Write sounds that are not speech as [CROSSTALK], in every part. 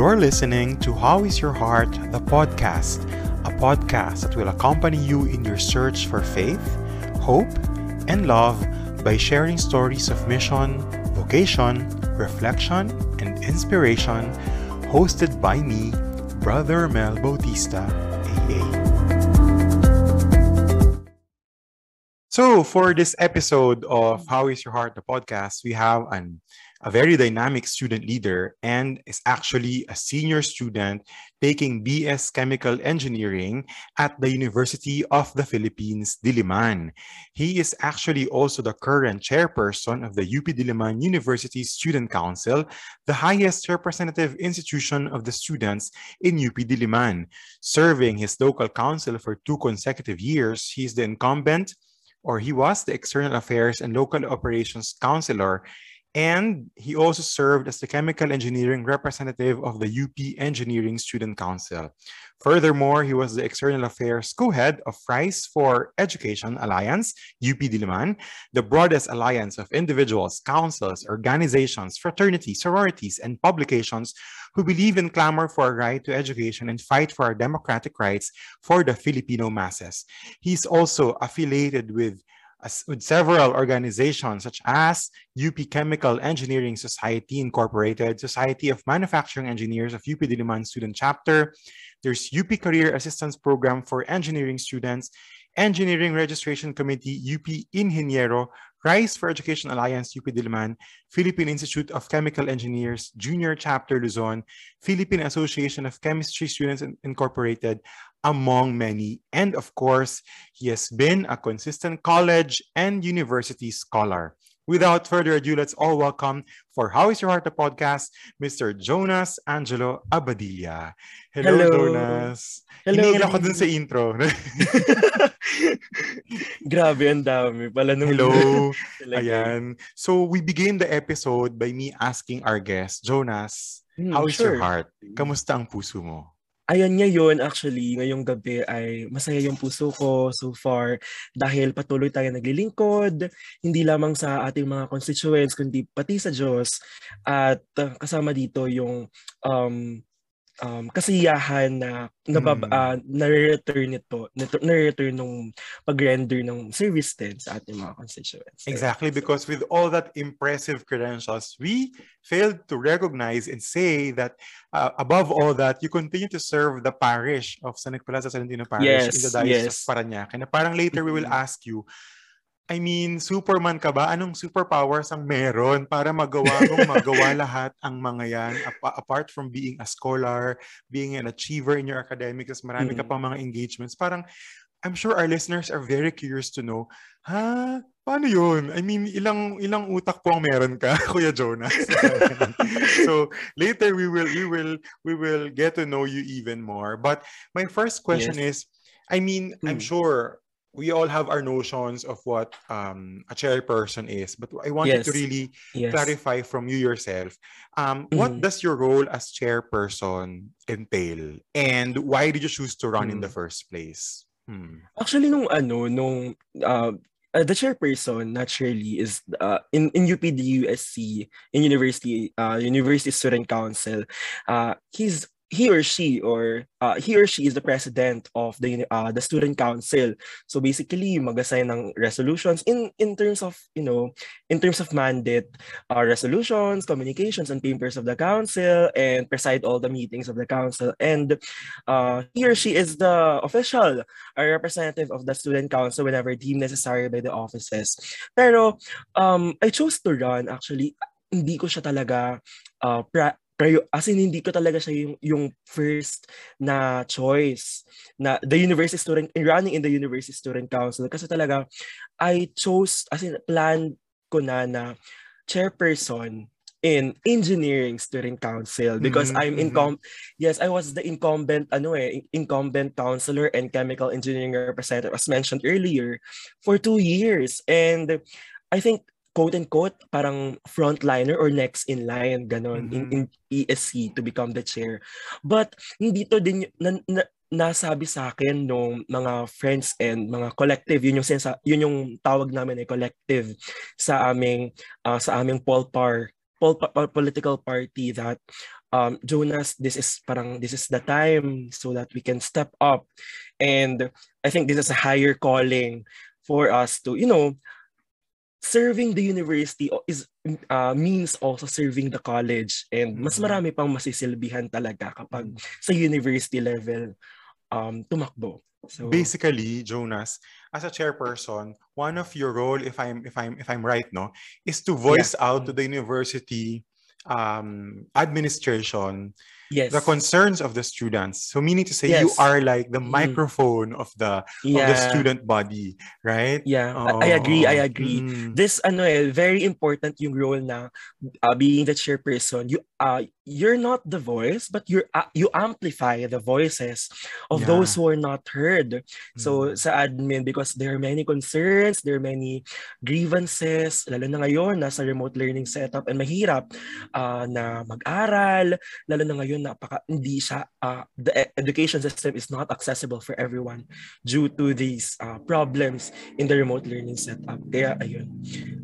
You're listening to How Is Your Heart, the podcast, a podcast that will accompany you in your search for faith, hope, and love by sharing stories of mission, vocation, reflection, and inspiration, hosted by me, Brother Mel Bautista, AA. So, for this episode of How Is Your Heart, the podcast, we have an, a very dynamic student leader and is actually a senior student taking BS Chemical Engineering at the University of the Philippines, Diliman. He is actually also the current chairperson of the UP Diliman University Student Council, the highest representative institution of the students in UP Diliman. Serving his local council for two consecutive years, he is the incumbent or he was the External Affairs and Local Operations Counselor, and he also served as the Chemical Engineering Representative of the UP Engineering Student Council. Furthermore, he was the External Affairs co-head of Rise for Education Alliance, UP Diliman, the broadest alliance of individuals, councils, organizations, fraternities, sororities, and publications who believe in clamor for a right to education and fight for our democratic rights for the Filipino masses. He's also affiliated with with several organizations such as UP Chemical Engineering Society Incorporated, Society of Manufacturing Engineers of UP Diliman Student Chapter, there's UP Career Assistance Program for Engineering Students, Engineering Registration Committee, UP Ingeniero, Rise for Education Alliance, UP Diliman, Philippine Institute of Chemical Engineers, Junior Chapter Luzon, Philippine Association of Chemistry Students Incorporated, among many. And of course, he has been a consistent college and university scholar. Without further ado, let's all welcome for How is Your Heart, the podcast, Mr. Jonas Angelo Abadilla. Hello, Hello. Jonas. Hello. Hiningin ako dun sa intro. [LAUGHS] Grabe, ang dami pala nung Hello. [LAUGHS] Ayan. So, we begin the episode by me asking our guest, Jonas, hmm, how is sure. your heart? Kamusta ang puso mo? Ayan ngayon, actually, ngayong gabi ay masaya yung puso ko so far dahil patuloy tayo naglilingkod, hindi lamang sa ating mga constituents, kundi pati sa Diyos. At kasama dito yung um, um, kasiyahan na nabab, mm. uh, nare-return ito, nare-return nung pag-render ng service din sa ating mga constituents. Exactly, because with all that impressive credentials, we failed to recognize and say that uh, above all that, you continue to serve the parish of San Nicolas sa Salentino Parish yes, in the Diocese yes. of Parañaque. Na parang later we will mm-hmm. ask you, I mean, Superman ka ba? Anong superpowers ang meron para magawa mong magawa [LAUGHS] lahat ang mga yan? Apart from being a scholar, being an achiever in your academics, marami mm-hmm. ka pang mga engagements. Parang, I'm sure our listeners are very curious to know, ha? Paano yun? I mean, ilang ilang utak po ang meron ka, [LAUGHS] Kuya Jonas? [LAUGHS] so, later we will we will we will get to know you even more. But my first question yes. is, I mean, hmm. I'm sure we all have our notions of what um, a chairperson is, but I wanted yes. to really yes. clarify from you yourself. Um, mm-hmm. What does your role as chairperson entail, and why did you choose to run mm-hmm. in the mm. first place? Hmm. Actually, nung ano, nung uh, uh, the chairperson naturally is uh, in in UPD USC in University uh, University Student Council. Uh, he's he or she or uh, he or she is the president of the uh, the student council. So basically mag-assign ng resolutions in in terms of you know in terms of mandate uh, resolutions communications and papers of the council and preside all the meetings of the council. And uh, he or she is the official uh, representative of the student council whenever deemed necessary by the offices. Pero um I chose to run actually. Hindi ko siya talaga uh, pra- pero as in, hindi ko talaga siya yung, yung first na choice na the university student, running in the university student council. Kasi talaga, I chose, as in, plan ko na na chairperson in engineering student council because mm-hmm. I'm mm-hmm. incom yes I was the incumbent ano eh incumbent counselor and chemical engineering representative as mentioned earlier for two years and I think quote unquote parang frontliner or next in line ganon mm-hmm. in, in ESC to become the chair but hindi to din na, na, nasabi sa akin nung mga friends and mga collective yun yung sensa yun yung tawag namin ay collective sa aming uh, sa aming Polpar pol- pol- political party that um, Jonas, this is parang this is the time so that we can step up, and I think this is a higher calling for us to you know serving the university is uh, means also serving the college and mas Mm. marami pang masisilbihan talaga kapag sa university level um tumakbo. So Basically, Jonas, as a chairperson, one of your role, if I'm if I'm if I'm right, no, is to voice out to the university um, administration yes. the concerns of the students. So meaning to say, you Yes. are like the Mm. microphone of the of yeah. the student body, right? Yeah, I, I agree, I agree. Mm. This ano eh, very important yung role na uh, being the chairperson. You uh you're not the voice, but you're uh, you amplify the voices of those Yeah. who are not heard. So Mm. sa admin because there are many concerns, there are many grievances, lalo na ngayon nasa remote learning setup and mahirap uh, na mag-aral, lalo na ngayon napaka hindi siya uh, the e- education system is not accessible for everyone due to these uh, problems in the remote learning setup. Kaya ayun.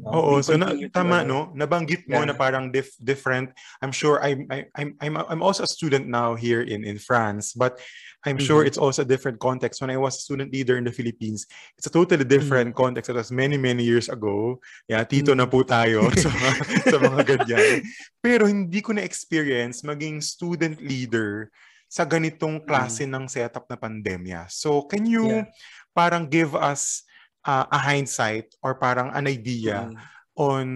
Uh, Oo, so na, to, tama ano, no, nabanggit mo Yeah. na parang dif- different. I'm sure I'm I'm I'm I'm also a student now here in in France, but I'm sure Mhm. it's also a different context. When I was a student leader in the Philippines, it's a totally different context. It was many many years ago. Yeah, tito na Mhm. po tayo sa, [LAUGHS] sa mga [LAUGHS] ganyan. Pero hindi ko na experience maging student leader sa ganitong klase ng setup na pandemya. So, can you Yeah. parang give us uh, a hindsight or parang an idea mm, on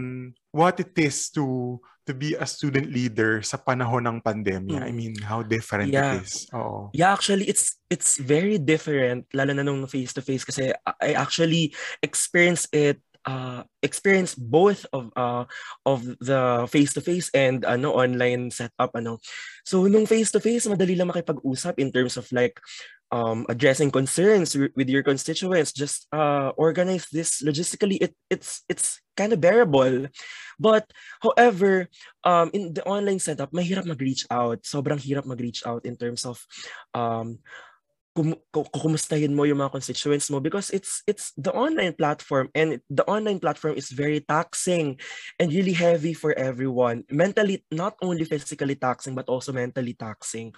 what it is to to be a student leader sa panahon ng pandemya. I Mm. mean, how different Yeah. it is. Oo. Yeah, actually, it's it's very different, lalo na nung face-to-face kasi I actually experienced it uh experience both of uh of the face-to-face and ano online setup ano. So nung face-to-face madali lang makipag-usap in terms of like um addressing concerns wi- with your constituents. Just uh organize this logistically. It it's it's kind of bearable. But however um in the online setup mahirap mag-reach out. Sobrang hirap mag-reach out in terms of um kum- ku- kukumustahin mo yung mga constituents mo because it's it's the online platform and the online platform is very taxing and really heavy for everyone mentally not only physically taxing but also mentally taxing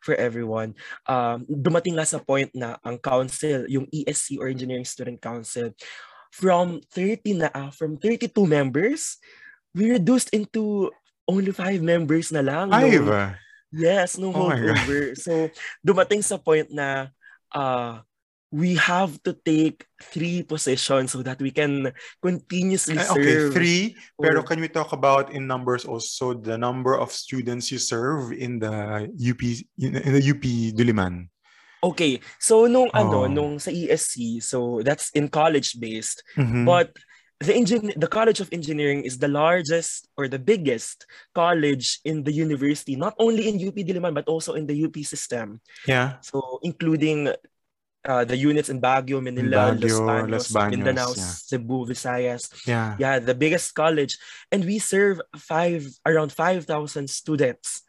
for everyone um dumating nga sa point na ang council yung ESC or Engineering Student Council from 30 na ah, from 32 members we reduced into only five members na lang Five. ah. Yes, nung [LAUGHS] Oh holdover. So, dumating sa point na uh, we have to take three positions so that we can continuously Ay, okay, serve. three. Pero or- can we talk about in numbers also the number of students you serve in the UP in the UP Diliman? Okay, so nung ano, Oh. nung sa ESC, so that's in college-based. Mhm. But the engin- the College of Engineering is the largest or the biggest college in the university, not only in UP Diliman but also in the UP system. yeah. So including uh, the units in Baguio, Manila, Los Baguio, Baños, Los Baños, Mindanao, yeah. Cebu, Visayas. Yeah. Yeah, the biggest college. And we serve five around 5,000 students.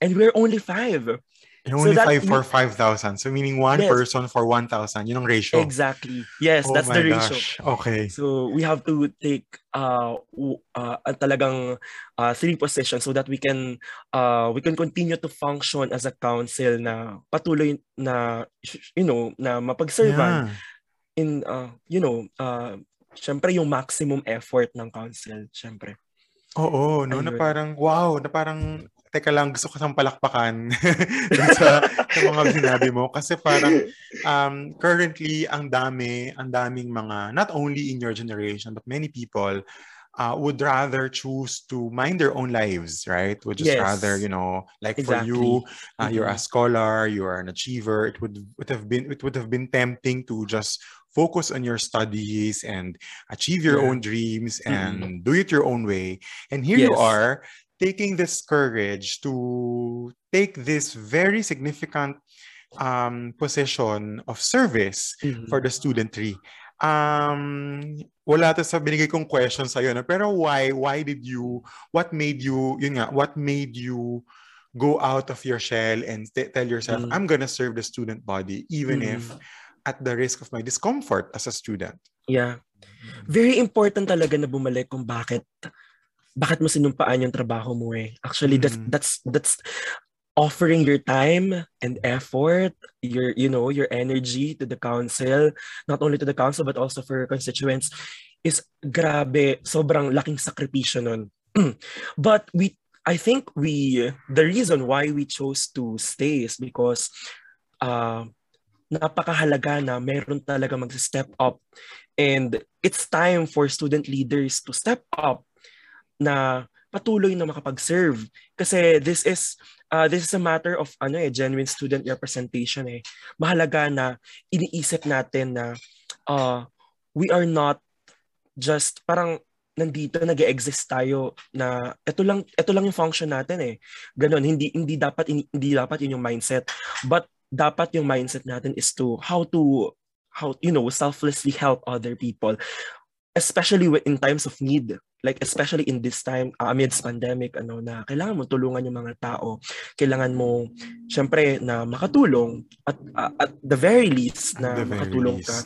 And we're only five. And So only that five for we- 5,000. So meaning one Yes. person for 1,000. Yun ang ratio. Exactly. Yes, Oh that's the ratio. gosh. Okay. So we have to take uh, uh ang talagang uh, three positions so that we can uh we can continue to function as a council na patuloy na you know na mapagservan Yeah. in uh you know uh syempre yung maximum effort ng council syempre. Oo, no, na parang, wow, na parang, teka lang, gusto ko sang palakpakan [LAUGHS] sa, sa mga sinabi mo. Kasi parang, um, currently, ang dami, ang daming mga, not only in your generation, but many people, uh, would rather choose to mind their own lives, right? Would just Yes. rather, you know, like for you, uh, you're a scholar, you are an achiever. It would would have been it would have been tempting to just focus on your studies and achieve your Yeah. own dreams Mhm. and do it your own way. And here you Yes. are taking this courage to take this very significant um, position of service Mhm. for the studentry. Um, wala to sa binigay kong question sa'yo, no? pero why, why did you, what made you, yun nga, what made you go out of your shell and t- tell yourself, Mm. I'm gonna serve the student body, even Mhm. if at the risk of my discomfort as a student. Yeah. Very important talaga na bumalik kung bakit bakit mo sinumpaan yung trabaho mo eh. Actually, that's Mm. that's that's offering your time and effort, your you know, your energy to the council, not only to the council but also for your constituents is grabe, sobrang laking sakripisyo nun. [CLEARS THROAT] but we I think we the reason why we chose to stay is because uh, napakahalaga na meron talaga mag-step up and it's time for student leaders to step up na patuloy na makapag-serve. Kasi this is uh, this is a matter of ano eh genuine student representation eh. Mahalaga na iniisip natin na uh, we are not just parang nandito nag-exist tayo na ito lang ito lang yung function natin eh. Ganon hindi hindi dapat hindi dapat yun yung mindset. But dapat yung mindset natin is to how to how you know selflessly help other people especially in times of need like especially in this time uh, amidst pandemic ano na kailangan mo tulungan yung mga tao kailangan mo syempre na makatulong at uh, at the very least na The very makatulong least. ka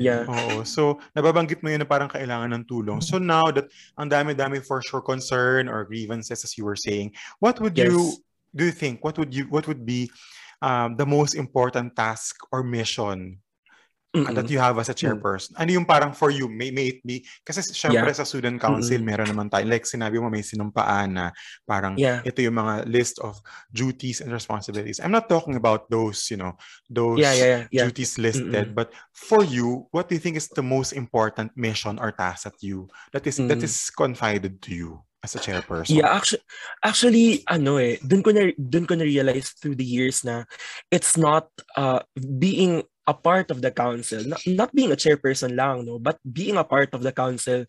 yeah Oo. So, nababanggit mo yun na parang kailangan ng tulong. So now that ang dami-dami for sure concern or grievances as you were saying, what would yes you do you think what would you what would be um, the most important task or mission Mm-mm. that you have as a chairperson? Ano yung parang for you? May, may it be? Kasi syempre sa student council, Mm-mm. meron naman tayo. Like sinabi mo, may sinumpaan na parang yeah ito yung mga list of duties and responsibilities. I'm not talking about those, you know, those yeah yeah yeah, yeah. duties listed, Mm-mm. but for you, what do you think is the most important mission or task that you that is that Mm. is confided to you as a chairperson? Yeah, actually, actually ano eh, dun ko na dun ko na realize through the years na it's not uh being a part of the council, not, not being a chairperson lang, no, but being a part of the council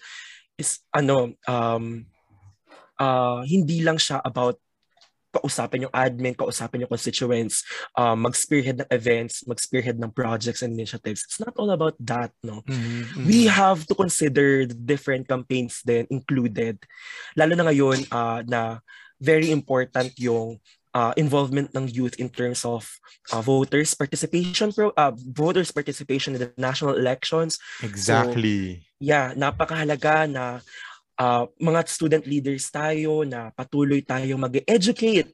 is ano um uh hindi lang siya about kausapin yung admin, kausapin yung constituents, uh, mag-spearhead ng events, mag-spearhead ng projects and initiatives. It's not all about that, no? Mhm, we mhm. have to consider the different campaigns then included. Lalo na ngayon uh, na very important yung uh, involvement ng youth in terms of uh, voters participation pro uh, voters participation in the national elections. exactly. Yeah, napakahalaga na uh, mga student leaders tayo na patuloy tayong mag-educate,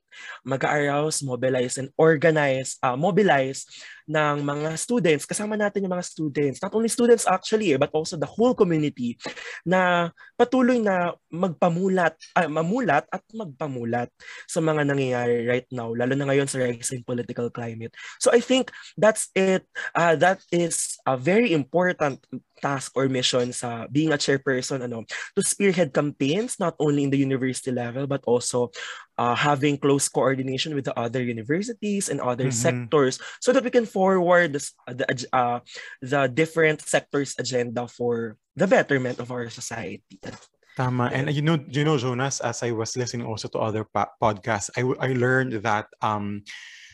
mag-arouse, mobilize, and organize, uh, mobilize ng mga students. Kasama natin yung mga students. Not only students actually, eh, but also the whole community na patuloy na magpamulat, ah, mamulat at magpamulat sa mga nangyayari right now, lalo na ngayon sa rising political climate. So I think that's it. Uh, that is a very important task or mission sa being a chairperson ano to spearhead campaigns not only in the university level but also uh, having close coordination with the other universities and other Mhm. sectors so that we can forward the, the uh, the different sectors agenda for the betterment of our society Tama. And uh, you know, you know, Jonas, as I was listening also to other pa- podcasts, I, w- I learned that um,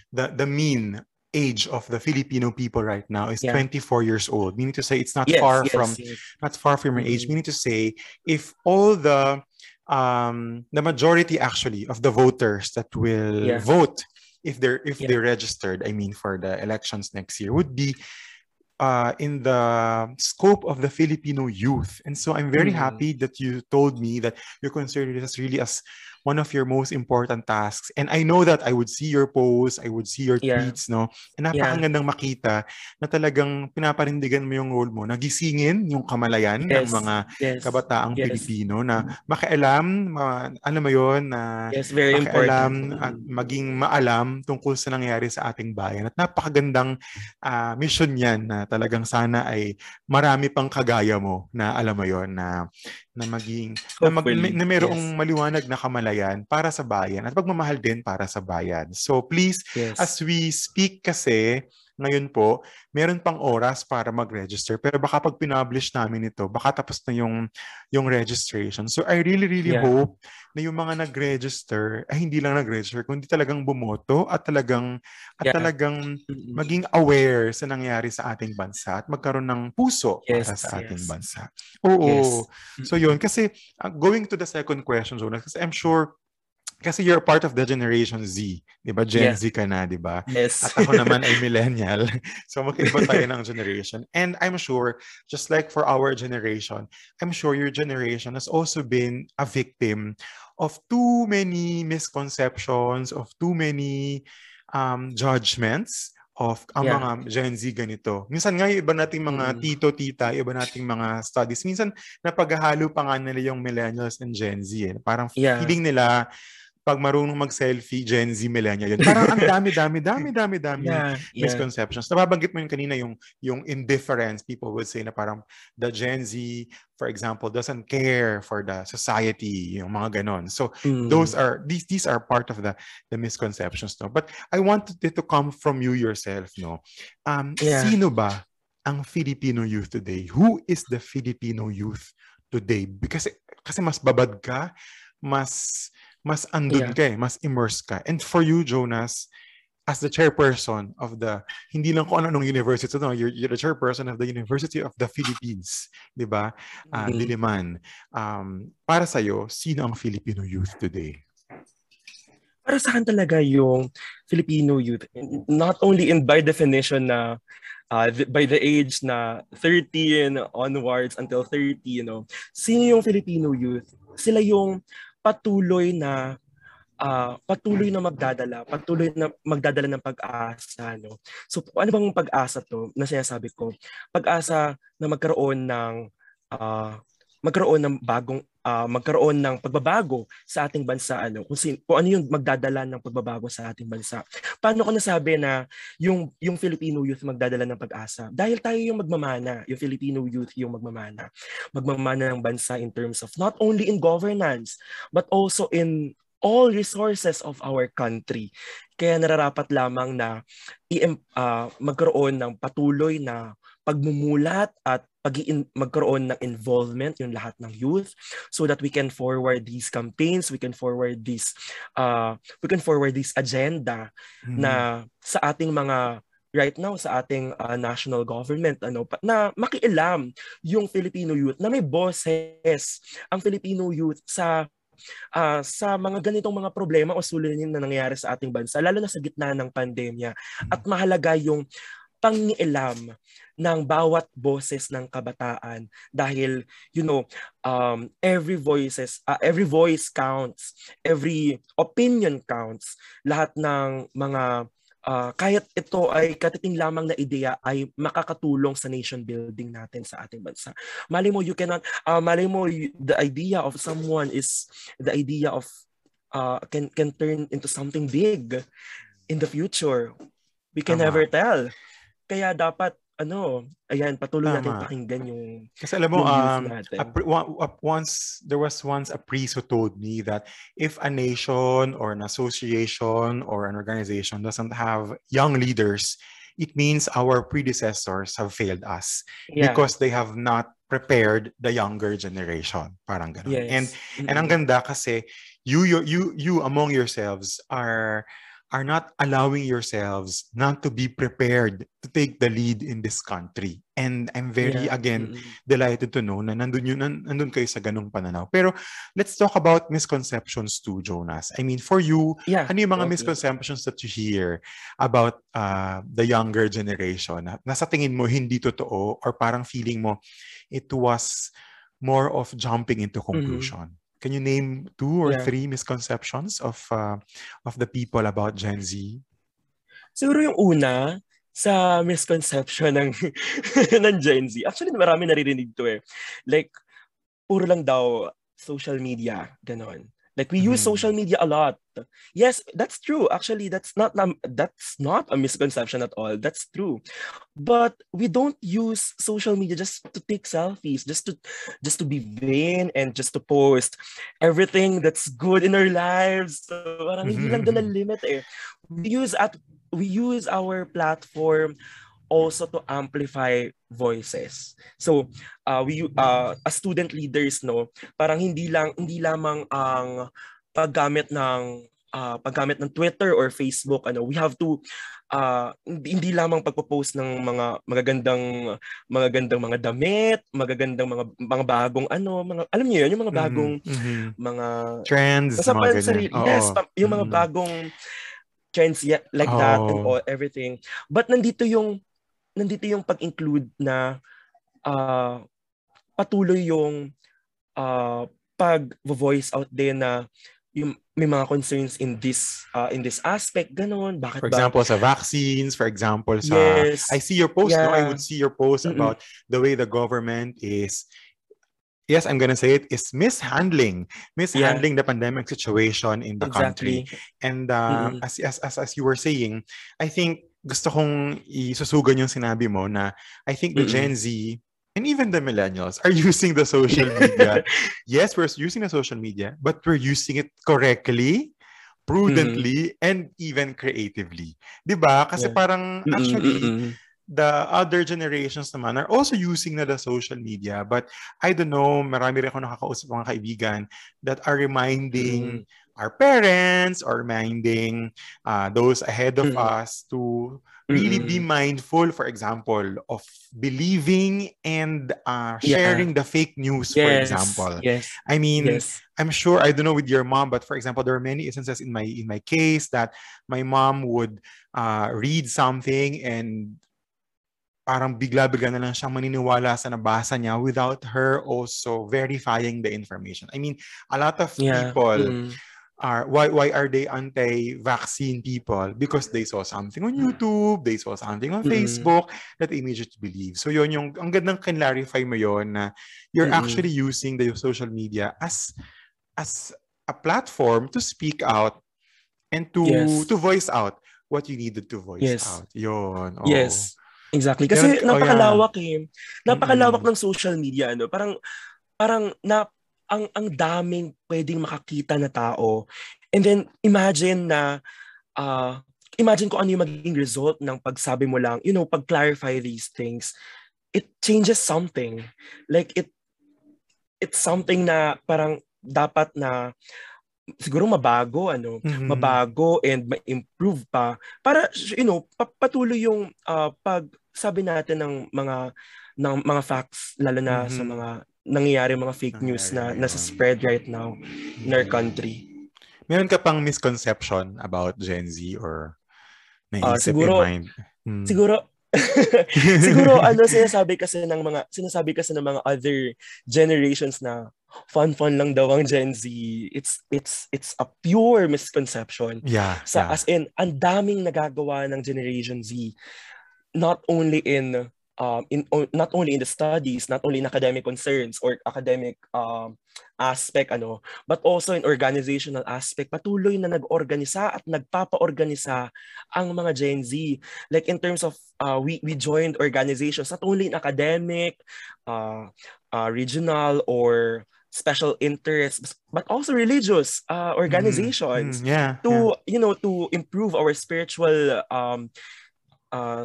the the mean age of the Filipino people right now is Yeah. 24 years old. Meaning to say, it's not yes far yes, from yes. not far from your age. Mhm. Meaning to say, if all the um, the majority actually of the voters that will Yeah. vote, if they're if Yeah. they're registered, I mean, for the elections next year, would be uh, in the scope of the Filipino youth. And so I'm very Mhm. happy that you told me that you consider this really as one of your most important tasks. And I know that I would see your posts, I would see your Yeah. tweets, no? And napakagandang makita na talagang pinaparindigan mo yung role mo, nagisingin yung kamalayan ng Yes. mga yes kabataang Yes. Pilipino na makialam, ma, alam mo yun, na yes very makialam important at maging maalam tungkol sa nangyayari sa ating bayan. At napakagandang ah, mission yan na talagang sana ay marami pang kagaya mo na alam mo yon na na maging na, mag, na mayroong yes. maliwanag na kamalayan para sa bayan at pagmamahal din para sa bayan. So please yes As we speak kasi, ngayon po, meron pang oras para mag-register. Pero baka pag pinublish namin ito, baka tapos na yung, yung registration. So I really, really Yeah. hope na yung mga nag-register, ay hindi lang nag-register, kundi talagang bumoto at talagang, at Yeah. talagang maging aware sa nangyari sa ating bansa at magkaroon ng puso para Yes, sa ating yes. bansa. Oo. Yes. So yun, kasi uh, going to the second question, Jonas, kasi I'm sure kasi you're part of the Generation Z. Di ba? Gen Yeah. Z ka na, di ba? Yes. At ako naman ay [LAUGHS] millennial. So magkaiba tayo ng generation. And I'm sure, just like for our generation, I'm sure your generation has also been a victim of too many misconceptions, of too many um, judgments of ang Yeah. mga Gen Z ganito. Minsan nga iba nating mga Mm. tito, tita, iba nating mga studies, minsan napaghahalo pa nga nila yung millennials and Gen Z. Eh. Parang Yeah. feeling nila pag marunong mag-selfie, Gen Z, millennial yun. Parang ang [LAUGHS] dami, dami, dami, dami, dami Yeah. Yeah. misconceptions. Nababanggit mo yung kanina yung yung indifference. People would say na parang the Gen Z, for example, doesn't care for the society, yung mga ganon. So Mm. those are these these are part of the the misconceptions no. But I wanted it to come from you yourself, no. Um Yeah. sino ba ang Filipino youth today? Who is the Filipino youth today? Because kasi mas babad ka, mas mas andun Yeah. ka eh, mas immersed ka. And for you, Jonas, as the chairperson of the, hindi lang kung ano-anong university, no, you're, you're the chairperson of the University of the Philippines, di ba? Ah, Mhm. Diliman. Um, para sa'yo, sino ang Filipino youth today? para sa akin talaga yung Filipino youth, not only in by definition na uh, th- by the age na 13 onwards until 30, you know, sino yung Filipino youth? Sila yung patuloy na ah, patuloy na magdadala, patuloy na magdadala ng pag-asa, no? So, ano bang pag-asa to na sinasabi ko? Pag-asa na magkaroon ng ah, magkaroon ng bagong ah, magkaroon ng pagbabago sa ating bansa ano kung, sin- kung ano yung magdadala ng pagbabago sa ating bansa. Paano ko nasabi na yung yung Filipino youth magdadala ng pag-asa? Dahil tayo yung magmamana, yung Filipino youth yung magmamana. Magmamana ng bansa in terms of not only in governance but also in all resources of our country. Kaya nararapat lamang na i ah, magkaroon ng patuloy na pagmumulat at pag magkaroon ng involvement yung lahat ng youth so that we can forward these campaigns, we can forward this uh, we can forward this agenda Mm-hmm. na sa ating mga right now sa ating uh, national government ano pa- na makialam yung Filipino youth na may boses. Ang Filipino youth sa ah, sa mga ganitong mga problema o suliranin na nangyayari sa ating bansa lalo na sa gitna ng pandemya. At mahalaga yung pangialam ng bawat boses ng kabataan. Dahil you know um every voices uh, every voice counts every opinion counts. Lahat ng mga uh, kahit ito ay katiting lamang na ideya ay makakatulong sa nation building natin sa ating bansa. Mali mo you cannot uh, mali mo you- the idea of someone is the idea of uh, can can turn into something big in the future. We can Tama. never tell kaya dapat ano ayan patuloy natin Tama. pakinggan yung Kasi alam mo, um, natin. a once there was once a priest who told me that if a nation or an association or an organization doesn't have young leaders, it means our predecessors have failed us yeah because they have not prepared the younger generation. Parang ganun. yes And and ang ganda kasi you you you, you among yourselves are are not allowing yourselves not to be prepared to take the lead in this country. And I'm very Yeah. again Mm-mm. delighted to know na nandun, yun, nan- nandun kayo sa ganung pananaw. Pero let's talk about misconceptions too, Jonas. I mean, for you, yeah ano yung mga okay. misconceptions that you hear about uh, the younger generation na nasa tingin mo hindi totoo or parang feeling mo it was more of jumping into conclusion? Can you name two or Yeah. three misconceptions of uh, of the people about Gen Z? Siguro yung una, sa misconception ng [LAUGHS] ng Gen Z. Actually, marami naririnig to eh. Like, puro lang daw social media, ganon. Like we use Mhm. social media a lot. Yes, that's true. Actually, that's not that's not a misconception at all. That's true. But we don't use social media just to take selfies, just to just to be vain and just to post everything that's good in our lives. So, parang hindi lang doon ang limit eh. We use at we use our platform also to amplify voices. So, uh, we uh, as student leaders no, parang hindi lang hindi lamang ang paggamit ng uh, paggamit ng Twitter or Facebook, ano, we have to uh, hindi, hindi lamang pagpo-post ng mga magagandang magagandang mga damit, magagandang mga mga bagong ano, mga alam niyo 'yun, yung mga mm-hmm. bagong mm-hmm. mga trends, mga sarili. Yes, pa, yung mga mm-hmm. bagong trends yeah, like oh. that and all everything. But nandito yung nandito yung pag-include na uh, patuloy yung uh, pag-voice out din na yung may mga concerns in this uh, in this aspect ganon bakit for example ba? sa vaccines for example sa yes. I see your post yeah. no I would see your post Mm-mm. about the way the government is yes I'm gonna say it is mishandling mishandling yeah. the pandemic situation in the exactly. country and uh, as, as as as you were saying I think gusto kong isusugan yung sinabi mo na I think the Mm-mm. Gen Z and even the millennials are [LAUGHS] using the social media. [LAUGHS] yes, we're using the social media, but we're using it correctly, prudently, mm-hmm. and even creatively. Diba? Kasi yeah. parang actually, mm-hmm. the other generations naman are also using na the social media. But I don't know, marami rin ako nakakausap mga kaibigan that are reminding mm-hmm. Our parents or reminding uh, those ahead of mm-hmm. us to really mm-hmm. be mindful, for example, of believing and uh, sharing yeah. the fake news, yes. for example. Yes. I mean, yes. I'm sure I don't know with your mom, but for example, there are many instances in my in my case that my mom would uh, read something and parang bigla-bigla na lang siyang maniniwala sa nabasa niya without her also verifying the information. I mean, a lot of yeah. people mm are why why are they anti-vaccine people because they saw something on hmm. YouTube they saw something on mm-hmm. Facebook that they immediately believe so yon yung ang gandang clarify mo yon na you're mm-hmm. actually using the social media as as a platform to speak out and to yes. to voice out what you needed to voice yes. out yon oh. yes exactly kasi Pero, napakalawak oh, yeah. eh napakalawak mm-hmm. ng social media ano parang parang na ang ang daming pwedeng makakita na tao. And then imagine na uh, imagine ko ano yung magiging result ng pagsabi mo lang, you know, pag-clarify these things. It changes something. Like it it's something na parang dapat na siguro mabago ano mm-hmm. mabago and ma-improve pa para you know patuloy yung uh, pag sabi natin ng mga ng mga facts lalo na mm-hmm. sa mga nangyayari mga fake news na nasa spread right now in our country. Meron ka pang misconception about Gen Z or naisip uh, siguro, in mind? Hmm. Siguro, [LAUGHS] siguro ano sinasabi kasi ng mga sinasabi kasi ng mga other generations na fun fun lang daw ang Gen Z it's it's it's a pure misconception yeah sa yeah. as in ang daming nagagawa ng generation Z not only in um, in not only in the studies, not only in academic concerns or academic um, aspect ano, but also in organizational aspect, patuloy na nag-organisa at nagpapa-organisa ang mga Gen Z. Like in terms of uh, we we joined organizations not only in academic, uh, uh, regional or special interests but also religious uh, organizations mm, mm, yeah, to yeah. you know to improve our spiritual um uh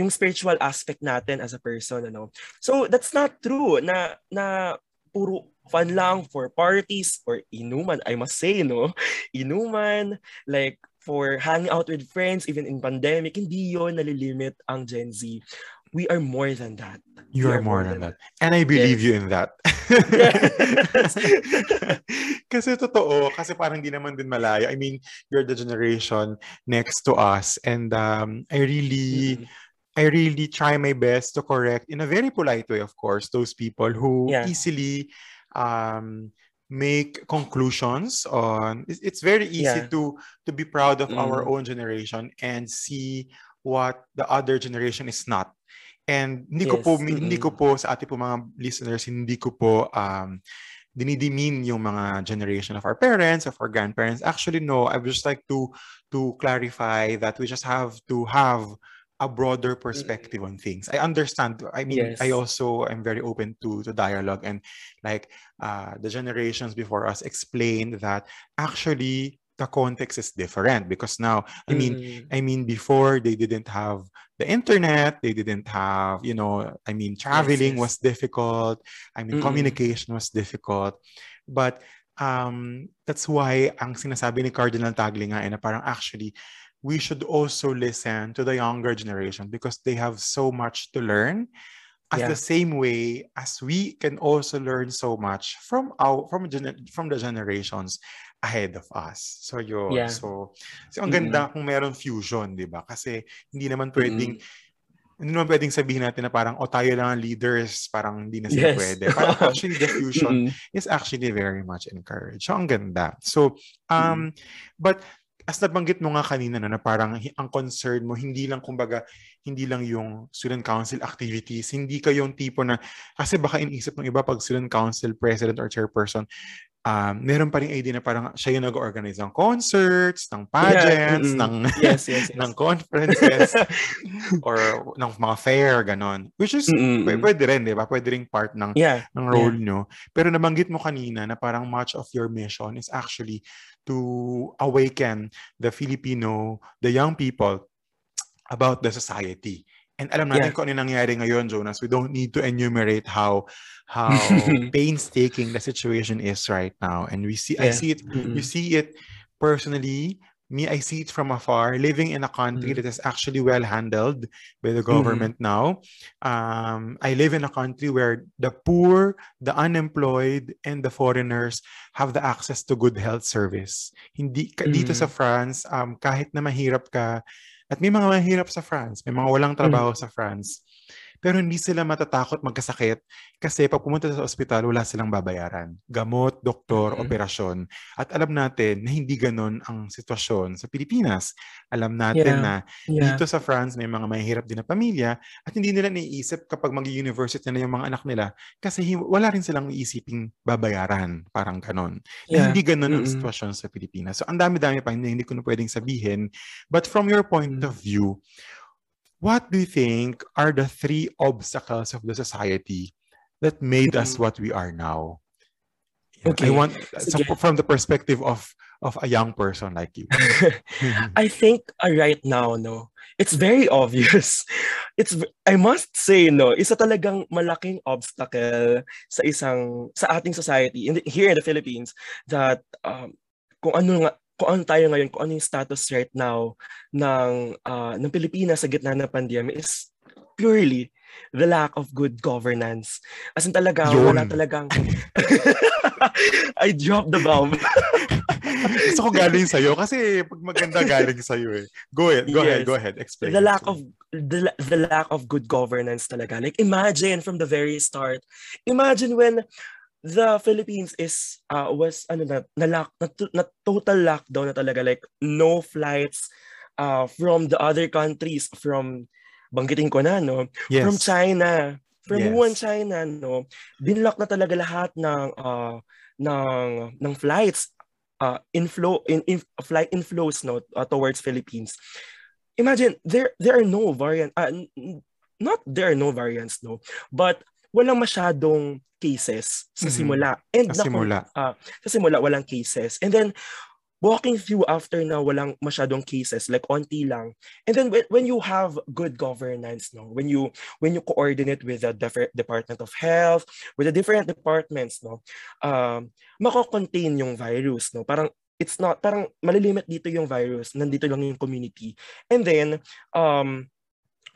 yung spiritual aspect natin as a person ano so that's not true na na puro fun lang for parties or inuman I must say no [LAUGHS] inuman like for hanging out with friends even in pandemic hindi yon nalilimit ang Gen Z we are more than that. You are, are, more, than, than that. that. And I believe yes. you in that. [LAUGHS] kasi totoo, kasi parang di naman din malayo. I mean, you're the generation next to us. And um, I really, mm-hmm. I really try my best to correct in a very polite way, of course, those people who yeah. easily um, make conclusions on. It's very easy yeah. to to be proud of mm. our own generation and see what the other generation is not. And hindi yes. ko po mm-hmm. hindi ko po sa ating po mga listeners hindi ko po um yung mga generation of our parents, of our grandparents. Actually, no. I would just like to to clarify that we just have to have a broader perspective on things. I understand. I mean, yes. I also am very open to to dialogue and like uh, the generations before us explained that actually the context is different because now I mean mm. I mean before they didn't have the internet, they didn't have you know I mean traveling yes, yes. was difficult. I mean mm. communication was difficult, but um, that's why ang sinasabi ni Cardinal Tagle nga ay na parang actually we should also listen to the younger generation because they have so much to learn as Yeah. the same way as we can also learn so much from our from from the generations ahead of us. So yun. Yeah. So, so ang ganda mm-hmm. kung meron fusion, 'di ba? Kasi hindi naman mm-hmm. pwedeng hindi naman pwedeng sabihin natin na parang o tayo lang ang leaders, parang hindi na sila Yes. pwede. Parang [LAUGHS] actually the fusion Mm-mm. is actually very much encouraged. So, ang ganda. So, um, mm-hmm. but as nabanggit mo nga kanina no, na parang ang concern mo, hindi lang kumbaga, hindi lang yung student council activities, hindi ka yung tipo na, kasi baka iniisip ng iba pag student council president or chairperson, um, meron pa rin idea na parang siya yung nag-organize ng concerts, ng pageants, mm-mm. ng, [LAUGHS] Yes, yes, [LAUGHS] yes. ng conferences, [LAUGHS] or ng mga fair, ganon. Which is, Mm-mm. pw- pwede rin, di ba? Pwede rin part ng Yeah. ng role nyo. Pero nabanggit mo kanina na parang much of your mission is actually to awaken the Filipino, the young people about the society. And alam natin Yeah. kung ano nangyari ngayon, Jonas. We don't need to enumerate how how [LAUGHS] painstaking the situation is right now. And we see, I Yeah. see it, Mm-mm. you see it personally. Me, I see it from afar, living in a country Mm. that is actually well handled by the government now. Um, I live in a country where the poor, the unemployed, and the foreigners have the access to good health service. Hindi dito sa Mm. France, um, kahit na mahirap ka, at may mga mahirap sa France, may mga walang trabaho sa France, pero hindi sila matatakot magkasakit kasi pag pumunta sa ospital, wala silang babayaran. Gamot, doktor, Mhm. operasyon. At alam natin na hindi ganon ang sitwasyon sa Pilipinas. Alam natin Yeah. na Yeah. dito sa France, may mga mahihirap din na pamilya at hindi nila naiisip kapag mag-university na yung mga anak nila kasi wala rin silang iisiping babayaran. Parang ganon. Na Yeah. hindi ganon ang Mm-mm. sitwasyon sa Pilipinas. So, ang dami-dami pa, hindi, hindi ko na pwedeng sabihin. But from your point Mm. of view, what do you think are the three obstacles of the society that made us Mm. what we are now? Yeah, I Okay. want so from the perspective of of a young person like you. [LAUGHS] I think uh, right now, no, it's very [LAUGHS] obvious. It's I must say, no, isa talagang malaking obstacle sa isang sa ating society in the, here in the Philippines that um, kung ano nga kung ano tayo ngayon, kung ano yung status right now ng uh, ng Pilipinas sa gitna ng pandemya is purely the lack of good governance. As in talaga, Yun. wala talagang... [LAUGHS] I dropped the bomb. [LAUGHS] Gusto ko galing sa'yo kasi pag maganda galing sa'yo eh. Go ahead, go ahead, Yes. go ahead. Explain. the lack of the, the lack of good governance talaga. Like imagine from the very start. Imagine when the Philippines is uh was ano na na, lock, na, na total lockdown na talaga. Like no flights uh from the other countries from banggitin ko na no? Yes. from China. From Yes. Wuhan China no? Binlock na talaga lahat ng uh ng ng flights uh inflow in, in flight inflows no uh, towards Philippines. Imagine there there are no variant uh, not there are no variants no? But walang masyadong cases sa Mhm. simula. And Sa na- simula. sa simula walang cases. And then walking through after na walang masyadong cases like onti lang. And then when, when you have good governance no when you when you coordinate with the different department of health with the different departments no um mako-contain yung virus no. Parang it's not parang malilimit dito yung virus nandito lang yung community. And then um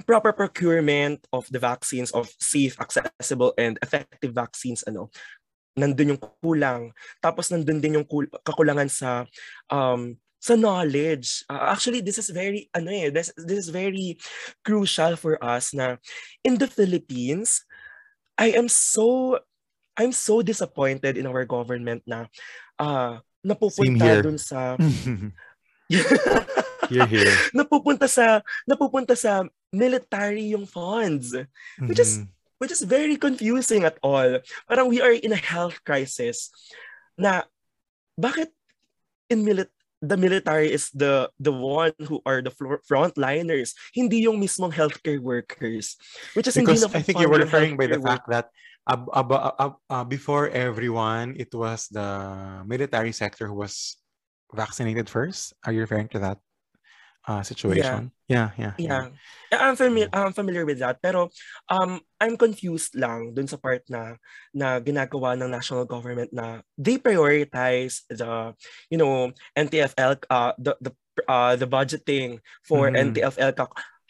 proper procurement of the vaccines of safe accessible and effective vaccines ano nandun yung kulang. Tapos nandun din yung kul- kakulangan sa um sa knowledge. Uh, actually this is very ano eh this, this is very crucial for us na in the Philippines I am so I'm so disappointed in our government na uh napupunta dun sa [LAUGHS] [LAUGHS] here, here. napupunta sa napupunta sa military yung funds Which is- Mhm. which is very confusing at all. Parang we are in a health crisis na bakit in milit the military is the the one who are the flo- frontliners, hindi yung mismong healthcare workers. Which is because I think you were referring by the healthcare fact that ab- ab- uh, before everyone, it was the military sector who was vaccinated first. Are you referring to that? uh, situation. Yeah, yeah. Yeah. yeah. I'm familiar I'm familiar with that pero um I'm confused lang dun sa part na na ginagawa ng national government na they prioritize the you know NTFL uh the the uh, the budgeting for mm-hmm. NTFL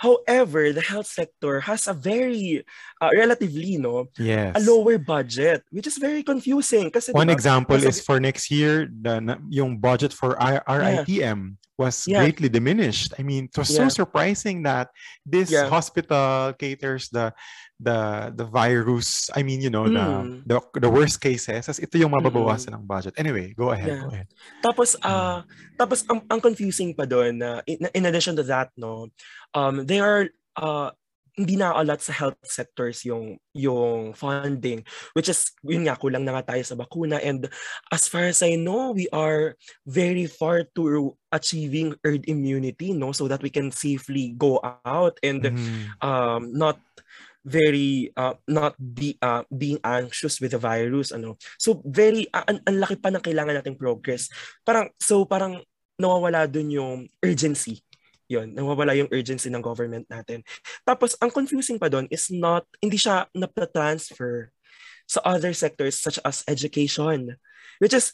However, the health sector has a very uh, relatively no yes. a lower budget which is very confusing kasi One diba, example kasi, is for next year the yung budget for RITM yeah. was yeah. greatly diminished. I mean, it was yeah. so surprising that this hospital caters the the the virus, I mean, you know, mm. the, hmm. the the worst cases, as ito yung mababawasan mm. ng budget. Anyway, go ahead, go ahead. Tapos uh tapos ang, ang confusing pa doon uh, in, in addition to that, no, um they are uh hindi na lot sa health sectors yung yung funding which is yun nga kulang na nga tayo sa bakuna. And as far as I know we are very far to achieving herd immunity no? So that we can safely go out and mm. um not very uh, not be uh, being anxious with the virus ano? So very uh, ang, ang laki pa ng kailangan nating progress. Parang so parang nawawala dun yung urgency yon nawawala yung urgency ng government natin. Tapos ang confusing pa doon is not hindi siya na-transfer sa other sectors such as education which is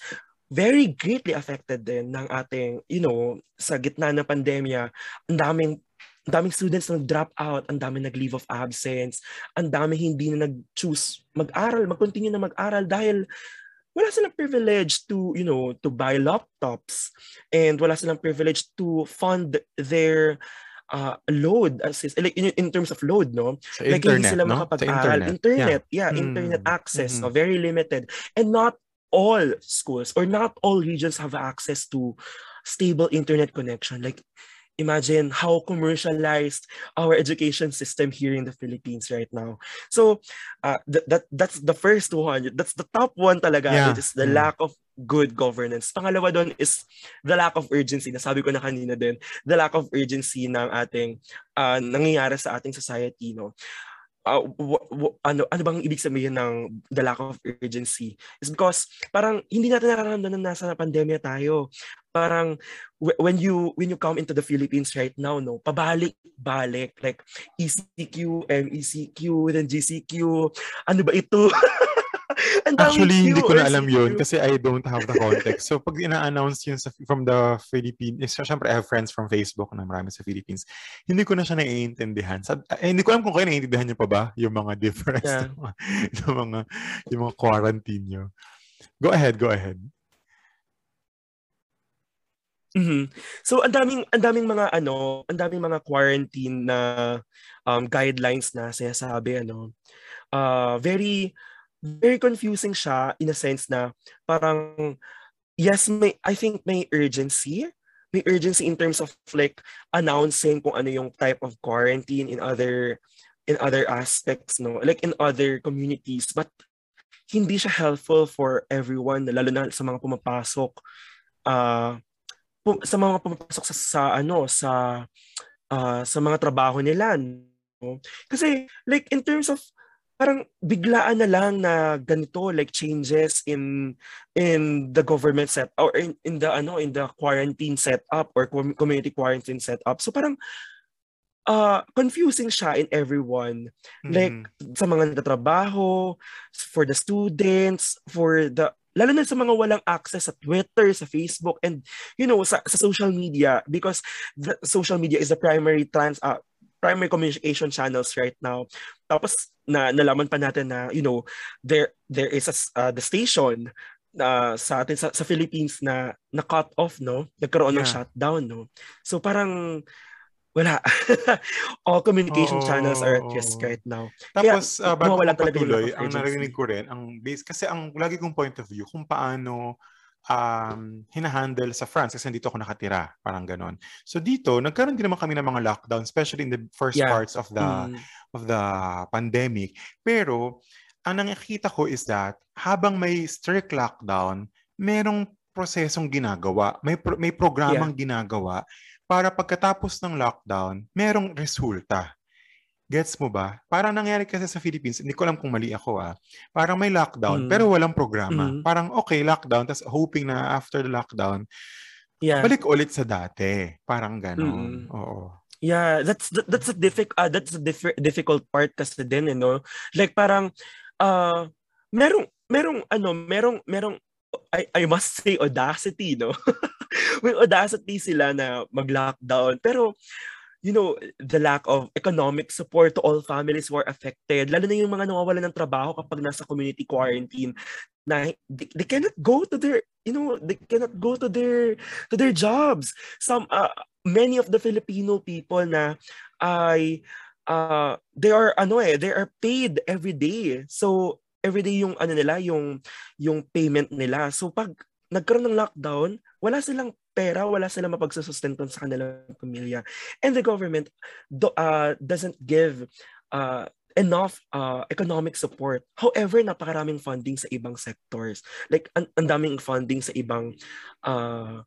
very greatly affected din ng ating you know sa gitna ng pandemya ang daming ang daming students na nag-drop out, ang daming nag-leave of absence, ang daming hindi na nag-choose mag-aral, mag-continue na mag-aral dahil wala silang privilege to, you know, to buy laptops. And wala silang privilege to fund their uh, load as like in, in terms of load no? So like internet, hindi sila no? makapag-aral. internet, internet yeah, yeah mm. internet access mm-hmm. so very limited. And not all schools or not all regions have access to stable internet connection. Like imagine how commercialized our education system here in the Philippines right now. So uh, th- that that's the first one. That's the top one talaga. Yeah. It is the mm. lack of good governance. Pangalawa doon is the lack of urgency. Nasabi ko na kanina din, the lack of urgency ng ating uh, nangyayari sa ating society. No? Uh, ano ano bang ibig sabihin ng the lack of urgency? Is because parang hindi natin nararamdaman na nasa pandemya tayo. Parang when you when you come into the Philippines right now no pabalik-balik like ECQ MECQ then GCQ ano ba ito [LAUGHS] Actually, hindi ko na alam yun kasi I don't have the context. So, pag ina-announce yun sa, from the Philippines, so, syempre, I have friends from Facebook na marami sa Philippines. Hindi ko na siya naiintindihan. Sa, eh, hindi ko alam kung kayo naiintindihan niyo pa ba yung mga difference yeah. [LAUGHS] ng, mga, yung mga, yung mga quarantine nyo. Go ahead, go ahead. Mm-hmm. So ang daming ang daming mga ano, ang daming mga quarantine na um, guidelines na sinasabi ano. Uh, very very confusing siya in a sense na parang yes may I think may urgency. May urgency in terms of like announcing kung ano yung type of quarantine in other in other aspects no? Like in other communities. But hindi siya helpful for everyone lalo na sa mga pumapasok uh, sa mga pumapasok sa, sa ano sa uh, sa mga trabaho nila no? kasi like in terms of parang biglaan na lang na ganito like changes in in the government set or in, in the ano in the quarantine setup or community quarantine setup so parang uh confusing siya in everyone mm-hmm. like sa mga nagtatrabaho for the students for the lalo na sa mga walang access sa Twitter, sa Facebook, and you know, sa, sa social media because the social media is the primary trans uh, primary communication channels right now. Tapos na nalaman pa natin na you know there there is a, uh, the station uh, sa atin sa, sa Philippines na na cut off no? Nagkaroon yeah. ng shutdown no? So parang wala. [LAUGHS] All communication oh, channels are at risk right now. Tapos Kaya, uh, bago talaga patuloy ang narinig ko rin ang base kasi ang lagi kong point of view kung paano um, hinahandle sa France kasi dito ako nakatira, parang ganon. So dito, nagkaroon din naman kami ng mga lockdown, especially in the first yeah. parts of the mm of the pandemic. Pero, ang nakikita ko is that habang may strict lockdown, merong prosesong ginagawa, may pro- may programang yeah. ginagawa para pagkatapos ng lockdown, merong resulta. Gets mo ba? Parang nangyari kasi sa Philippines, hindi ko alam kung mali ako ah. Parang may lockdown, mm. pero walang programa. Mm. Parang okay, lockdown, tapos hoping na after the lockdown, Yeah. balik ulit sa dati. Parang ganon. Mm-mm. Oo. Yeah, that's that- that's a difficult uh, that's a diffi- difficult part kasi din, you know. Like parang uh merong merong ano, merong merong I, I must say audacity, no? [LAUGHS] May audacity sila na mag-lockdown. Pero you know, the lack of economic support to all families who are affected, lalo na yung mga nawawalan ng trabaho kapag nasa community quarantine, na they, they cannot go to their, you know, they cannot go to their to their jobs. Some uh, many of the Filipino people na ay uh, they are ano eh, they are paid every day. So every day yung ano nila, yung yung payment nila. So pag nagkaroon ng lockdown, wala silang pera, wala silang mapagsusustentan sa kanilang pamilya. And the government do, uh, doesn't give uh, enough uh, economic support. However, napakaraming funding sa ibang sectors. Like, ang, daming funding sa ibang, uh,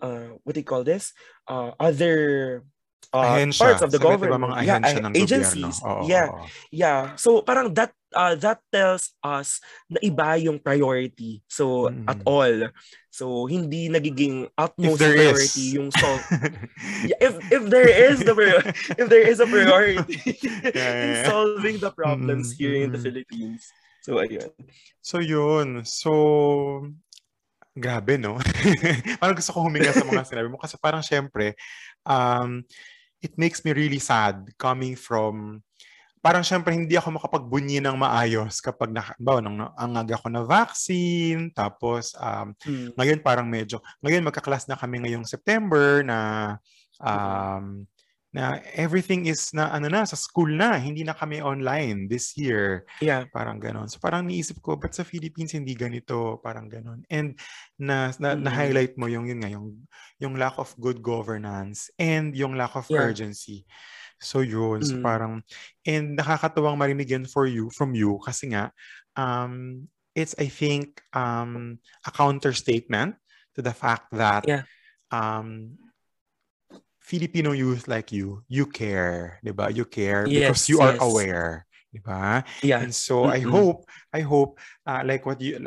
uh, what do you call this? Uh, other uh, ahensya. parts of the government. mga yeah, ah, ng agencies. Oo, yeah. oo. Yeah. So parang that uh, that tells us na iba yung priority. So Mm. at all. So hindi nagiging utmost priority is. yung [LAUGHS] solve. yeah, if if there is the if there is a priority [LAUGHS] Yeah, yeah, in solving the problems Mm, here in the. Philippines. So ayun. So yun. So, grabe, no? [LAUGHS] parang gusto ko huminga sa mga sinabi mo kasi parang syempre, um, it makes me really sad coming from, parang syempre hindi ako makapagbunyi ng maayos kapag, na, ba, nang angag ako na vaccine, tapos um, Mm. ngayon parang medyo, ngayon magkaklas na kami ngayong September na um, na everything is na ano na sa school na hindi na kami online this year Yeah. parang ganon so parang niisip ko but sa Philippines hindi ganito parang ganon and na na, Mm. highlight mo yung yun nga yung yung lack of good governance and yung lack of Yeah. urgency so yun so Mm. parang and nakakatuwang marinig yan for you from you kasi nga um it's I think um a counter statement to the fact that Yeah. um Filipino youth like you, you care, 'di ba? You care because Yes, you are yes. aware, 'di ba? Yeah. And so I Mm-mm. hope, I hope, uh, like what you,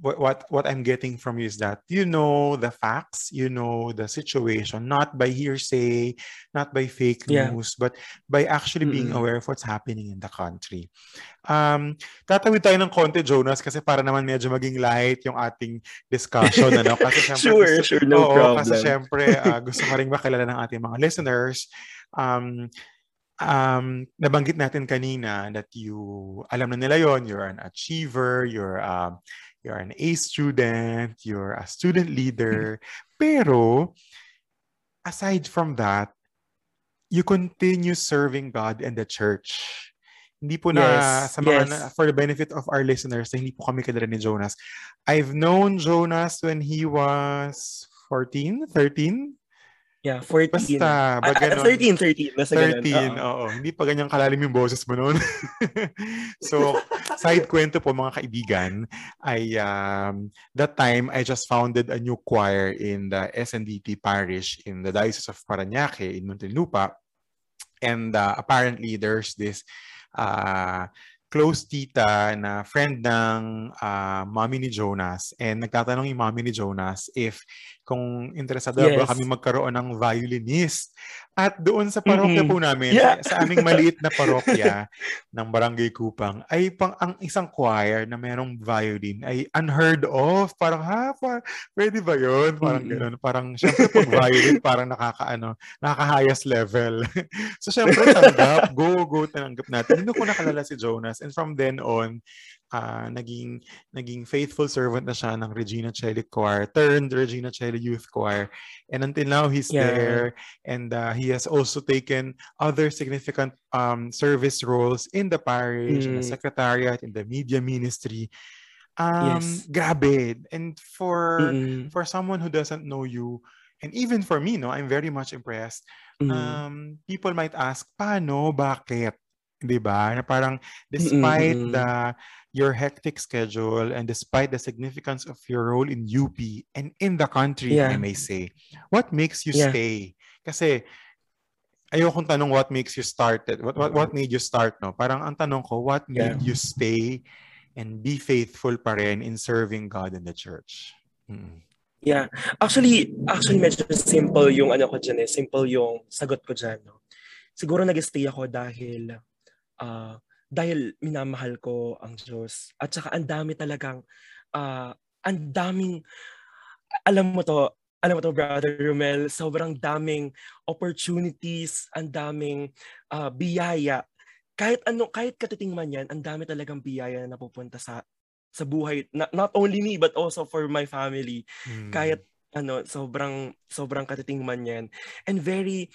what, what what I'm getting from you is that you know the facts, you know the situation, not by hearsay, not by fake Yeah. news, but by actually being Mm-mm. aware of what's happening in the country. Um, tatawid tayo ng konti, Jonas, kasi para naman medyo maging light yung ating discussion, ano? [LAUGHS] Kasi syempre, Sure, gusto- sure, no Oo, problem. kasi syempre, ah, gusto ko rin makilala ng ating mga listeners. Um, um, nabanggit natin kanina that you, alam na nila yon you're an achiever, you're, um, you're an A student, you're a student leader. Pero, aside from that, you continue serving God and the church. Hindi po na Yes, sa mga yes. na- for the benefit of our listeners na hindi po kami kilala ni Jonas. I've known Jonas when he was 14, 13? Yeah, 14. Basta, Ah, ba ah, ganon? 13, 13. Basta ganun. 13, Oo. oo. Hindi pa ganyang kalalim yung boses mo noon. [LAUGHS] so, side kwento po mga kaibigan, ay um, that time I just founded a new choir in the SNDT parish in the Diocese of Parañaque in Muntinlupa. And uh, apparently there's this uh, close tita na friend ng uh, mommy ni Jonas and nagtatanong yung mommy ni Jonas if kung interesado ba Yes. kami magkaroon ng violinist. At doon sa parokya Mhm. po namin, Yeah. sa, aming maliit na parokya [LAUGHS] ng Barangay Kupang, ay pang ang isang choir na merong violin ay unheard of. Parang, ha, pa, pwede ba yun? Parang Mm. gano'n. Parang, syempre, pag violin, [LAUGHS] parang nakakaano, nakaka-highest level. [LAUGHS] so, syempre, tanggap. Go, go, tanggap natin. Hindi ko nakalala si Jonas. And from then on, ah, naging naging faithful servant na siya ng Regina Celli Choir, turned Regina Celli Youth Choir. And until now, he's Yeah. there. And uh, he has also taken other significant um, service roles in the parish, in the Mm. secretariat, in the media ministry. Um, Yes. Grabe. And for Mm-mm. for someone who doesn't know you, and even for me, no, I'm very much impressed. Mm. Um, people might ask, paano, bakit? 'Di ba? Na parang despite Mm-mm. the your hectic schedule and despite the significance of your role in UP and in the country, I Yeah. may say, what makes you Yeah. stay? Kasi ayokong tanong what makes you started. What what what made you start, no? Parang ang tanong ko, what Yeah. made you stay and be faithful pa rin in serving God and the church? Mm. Yeah. Actually, actually medyo simple yung ano ko dyan eh. Simple yung sagot ko dyan. No? Siguro nag-stay ako dahil uh, dahil minamahal ko ang Diyos. At saka ang dami talagang uh, ang daming alam mo to, alam mo to brother Romel, sobrang daming opportunities, ang daming uh, biyaya. Kahit ano, kahit katiting man yan, ang dami talagang biyaya na napupunta sa sa buhay not, not only me but also for my family mm. kahit ano sobrang sobrang katiting man yan and very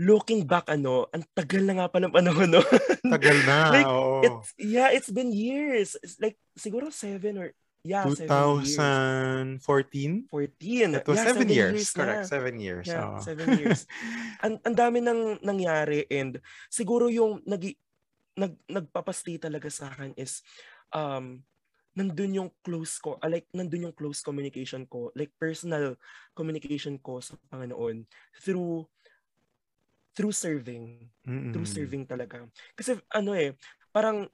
looking back ano ang tagal na nga pa ng panahon no? [LAUGHS] Tagal na like, oo. It's, yeah it's been years. It's like siguro seven or yeah 2014 14 it was yeah, seven, seven years, years correct seven years yeah, oh. seven years. [LAUGHS] Ang ang dami nang nangyari and siguro yung nag nag nagpapastay talaga sa akin is um nandun yung close ko, uh, like nandun yung close communication ko, like personal communication ko sa Panginoon through through serving. Mm-mm. Through serving talaga. Kasi ano eh, parang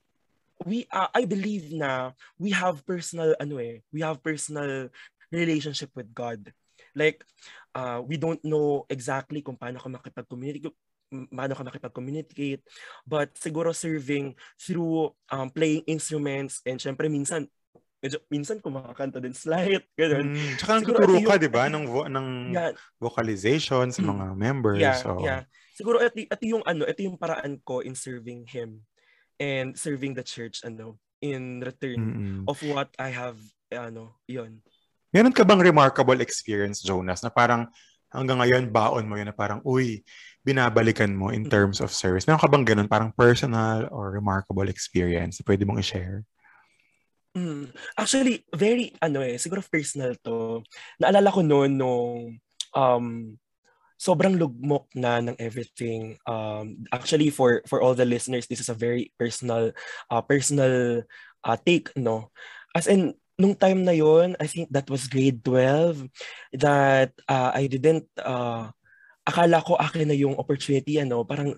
we uh, I believe na we have personal ano eh, we have personal relationship with God. Like uh, we don't know exactly kung paano ka makipag-communicate paano ka makipag-communicate. But siguro serving through um, playing instruments and syempre minsan medyo, minsan kumakanta din slight, [LAUGHS] ganun. Mm, tsaka nagtuturo ka, di ba, ng, vo- ng yeah. vocalization sa mga members. Yeah, so. yeah. Siguro ito, ito yung ano, ito yung paraan ko in serving him and serving the church ano in return Mm-mm. of what I have ano, yon. Meron ka bang remarkable experience, Jonas, na parang hanggang ngayon baon mo yun na parang, uy, binabalikan mo in terms of service? Meron ka bang ganun, parang personal or remarkable experience na pwede mong i-share? Mm. Actually, very, ano eh, siguro personal to. Naalala ko noon nung um, sobrang lugmok na ng everything. Um, actually, for for all the listeners, this is a very personal, uh, personal uh, take, no? As in, nung time na yon I think that was grade 12, that uh, I didn't, uh, akala ko akin na yung opportunity, ano, parang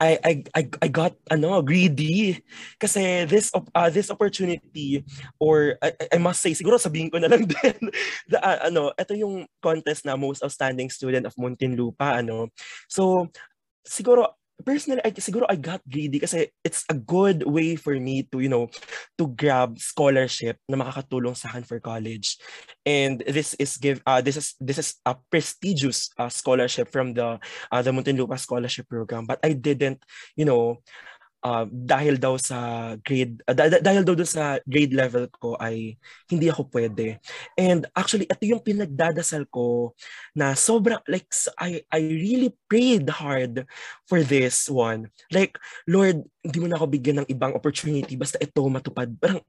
I I I, I got ano greedy. Kasi this uh, this opportunity or I, I must say siguro sabihin ko na lang [LAUGHS] din the, uh, ano ito yung contest na most outstanding student of Muntinlupa ano. So siguro personally, I, siguro I got greedy kasi it's a good way for me to, you know, to grab scholarship na makakatulong sa akin for college. And this is give uh, this is this is a prestigious uh, scholarship from the uh, the Muntinlupa scholarship program. But I didn't, you know, uh, dahil daw sa grade uh, dah- dahil daw sa grade level ko ay hindi ako pwede. And actually ito yung pinagdadasal ko na sobra like I I really prayed hard for this one. Like Lord, hindi mo na ako bigyan ng ibang opportunity basta ito matupad. Parang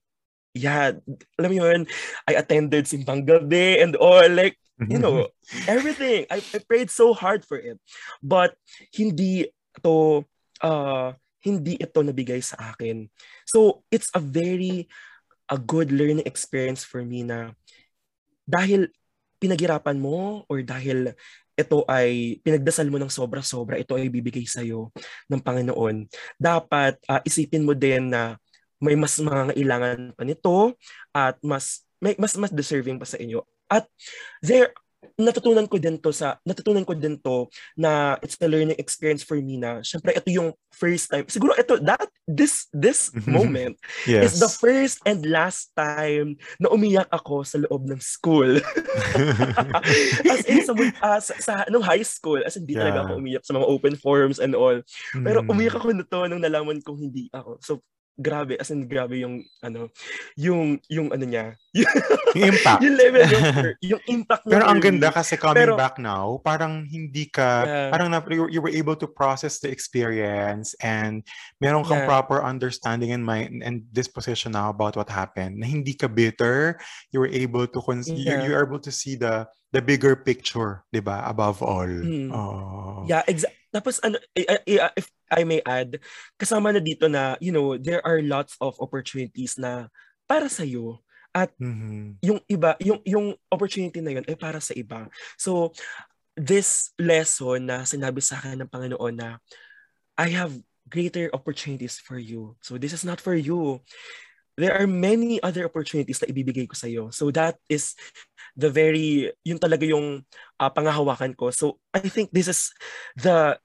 yeah, alam mo yun, I attended simbang gabi and all like you know, [LAUGHS] everything. I, I prayed so hard for it. But hindi to uh hindi ito nabigay sa akin. So, it's a very a good learning experience for me na dahil pinaghirapan mo or dahil ito ay pinagdasal mo ng sobra-sobra, ito ay bibigay sa iyo ng Panginoon. Dapat uh, isipin mo din na may mas mga kailangan pa nito at mas may mas mas deserving pa sa inyo. At there natutunan ko din to sa natutunan ko din to na it's a learning experience for me na syempre ito yung first time siguro ito that this this [LAUGHS] moment yes. is the first and last time na umiyak ako sa loob ng school [LAUGHS] as in sa, uh, sa, sa nung high school as in hindi yeah. talaga ako umiyak sa mga open forums and all pero mm. umiyak ako nito nung nalaman kong hindi ako so grabe as in grabe yung ano yung yung ano niya yung impact [LAUGHS] yung level yung, yung impact pero ang ganda kasi coming pero, back now parang hindi ka yeah. parang na, you, you were able to process the experience and meron kang yeah. proper understanding and mind and disposition now about what happened na hindi ka bitter you were able to cons- yeah. you, you were able to see the the bigger picture 'di ba above all hmm. oh. yeah exactly tapos ano if I may add kasama na dito na you know there are lots of opportunities na para sa iyo at mm-hmm. yung iba yung yung opportunity na yun ay para sa iba so this lesson na sinabi sa akin ng Panginoon na I have greater opportunities for you so this is not for you there are many other opportunities na ibibigay ko sa iyo. So that is the very, yun talaga yung uh, pangahawakan ko. So I think this is the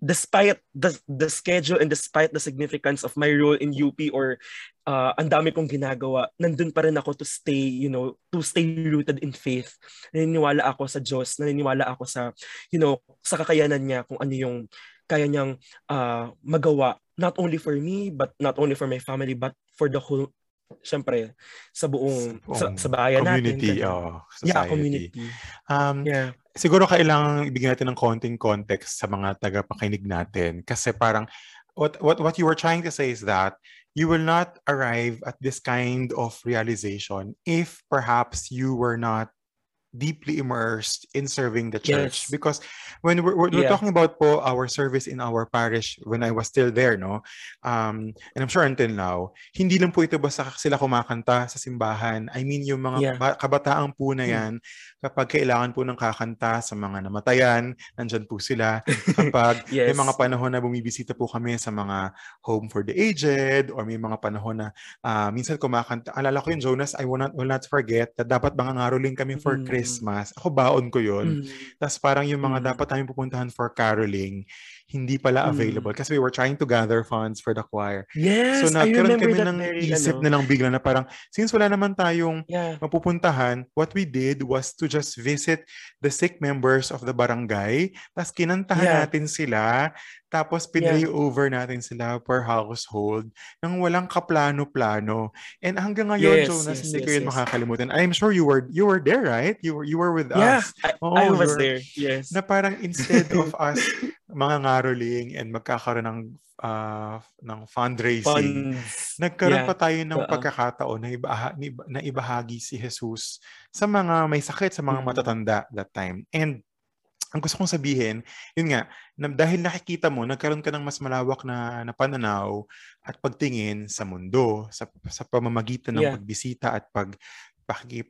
despite the the schedule and despite the significance of my role in UP or uh, ang dami kong ginagawa, nandun pa rin ako to stay, you know, to stay rooted in faith. Naniniwala ako sa Diyos, naniniwala ako sa, you know, sa kakayanan niya kung ano yung kaya niyang uh, magawa not only for me but not only for my family but for the whole syempre sa buong sa, sa bayan community, natin. Oh, society. Yeah, community. Um, yeah. Siguro kailangan ibigay natin ng konting context sa mga tagapakinig natin kasi parang what what what you were trying to say is that you will not arrive at this kind of realization if perhaps you were not deeply immersed in serving the church yes. because when we're, we're, yeah. talking about po our service in our parish when I was still there no um and I'm sure until now hindi lang po ito basta sila kumakanta sa simbahan I mean yung mga yeah. kabataan po na hmm. yan kapag kailangan po ng kakanta sa mga namatayan nandyan po sila [LAUGHS] kapag yes. may mga panahon na bumibisita po kami sa mga home for the aged or may mga panahon na uh, minsan kumakanta alala ko yung Jonas I will not, will not forget that dapat mga ngaroling kami for mm. Christmas. Ako baon ko yun. Mm. Tapos parang yung mga mm. dapat namin pupuntahan for caroling, hindi pala mm. available kasi we were trying to gather funds for the choir. Yes, so nagkaroon kami ng very, isip ano, na lang bigla na parang since wala naman tayong yeah. mapupuntahan, what we did was to just visit the sick members of the barangay. Tapos kinantahan yeah. natin sila tapos pinlay yeah. over natin sila per household nang walang kaplano-plano. And hanggang ngayon, yes, Jonas, yes, hindi yes, ko yun yes. makakalimutan. I'm sure you were you were there, right? You were you were with yeah, us. I, Oo, I was there. Yes. Na parang instead of [LAUGHS] us mga ngaroling and magkakaroon ng uh, ng fundraising, Funds. nagkaroon yeah. pa tayo ng uh-huh. pagkakataon na, ibaha, na ibahagi si Jesus sa mga may sakit, sa mga mm-hmm. matatanda that time. And ang gusto kong sabihin, yun nga, na dahil nakikita mo, nagkaroon ka ng mas malawak na, na pananaw at pagtingin sa mundo, sa, sa pamamagitan ng yeah. pagbisita at pag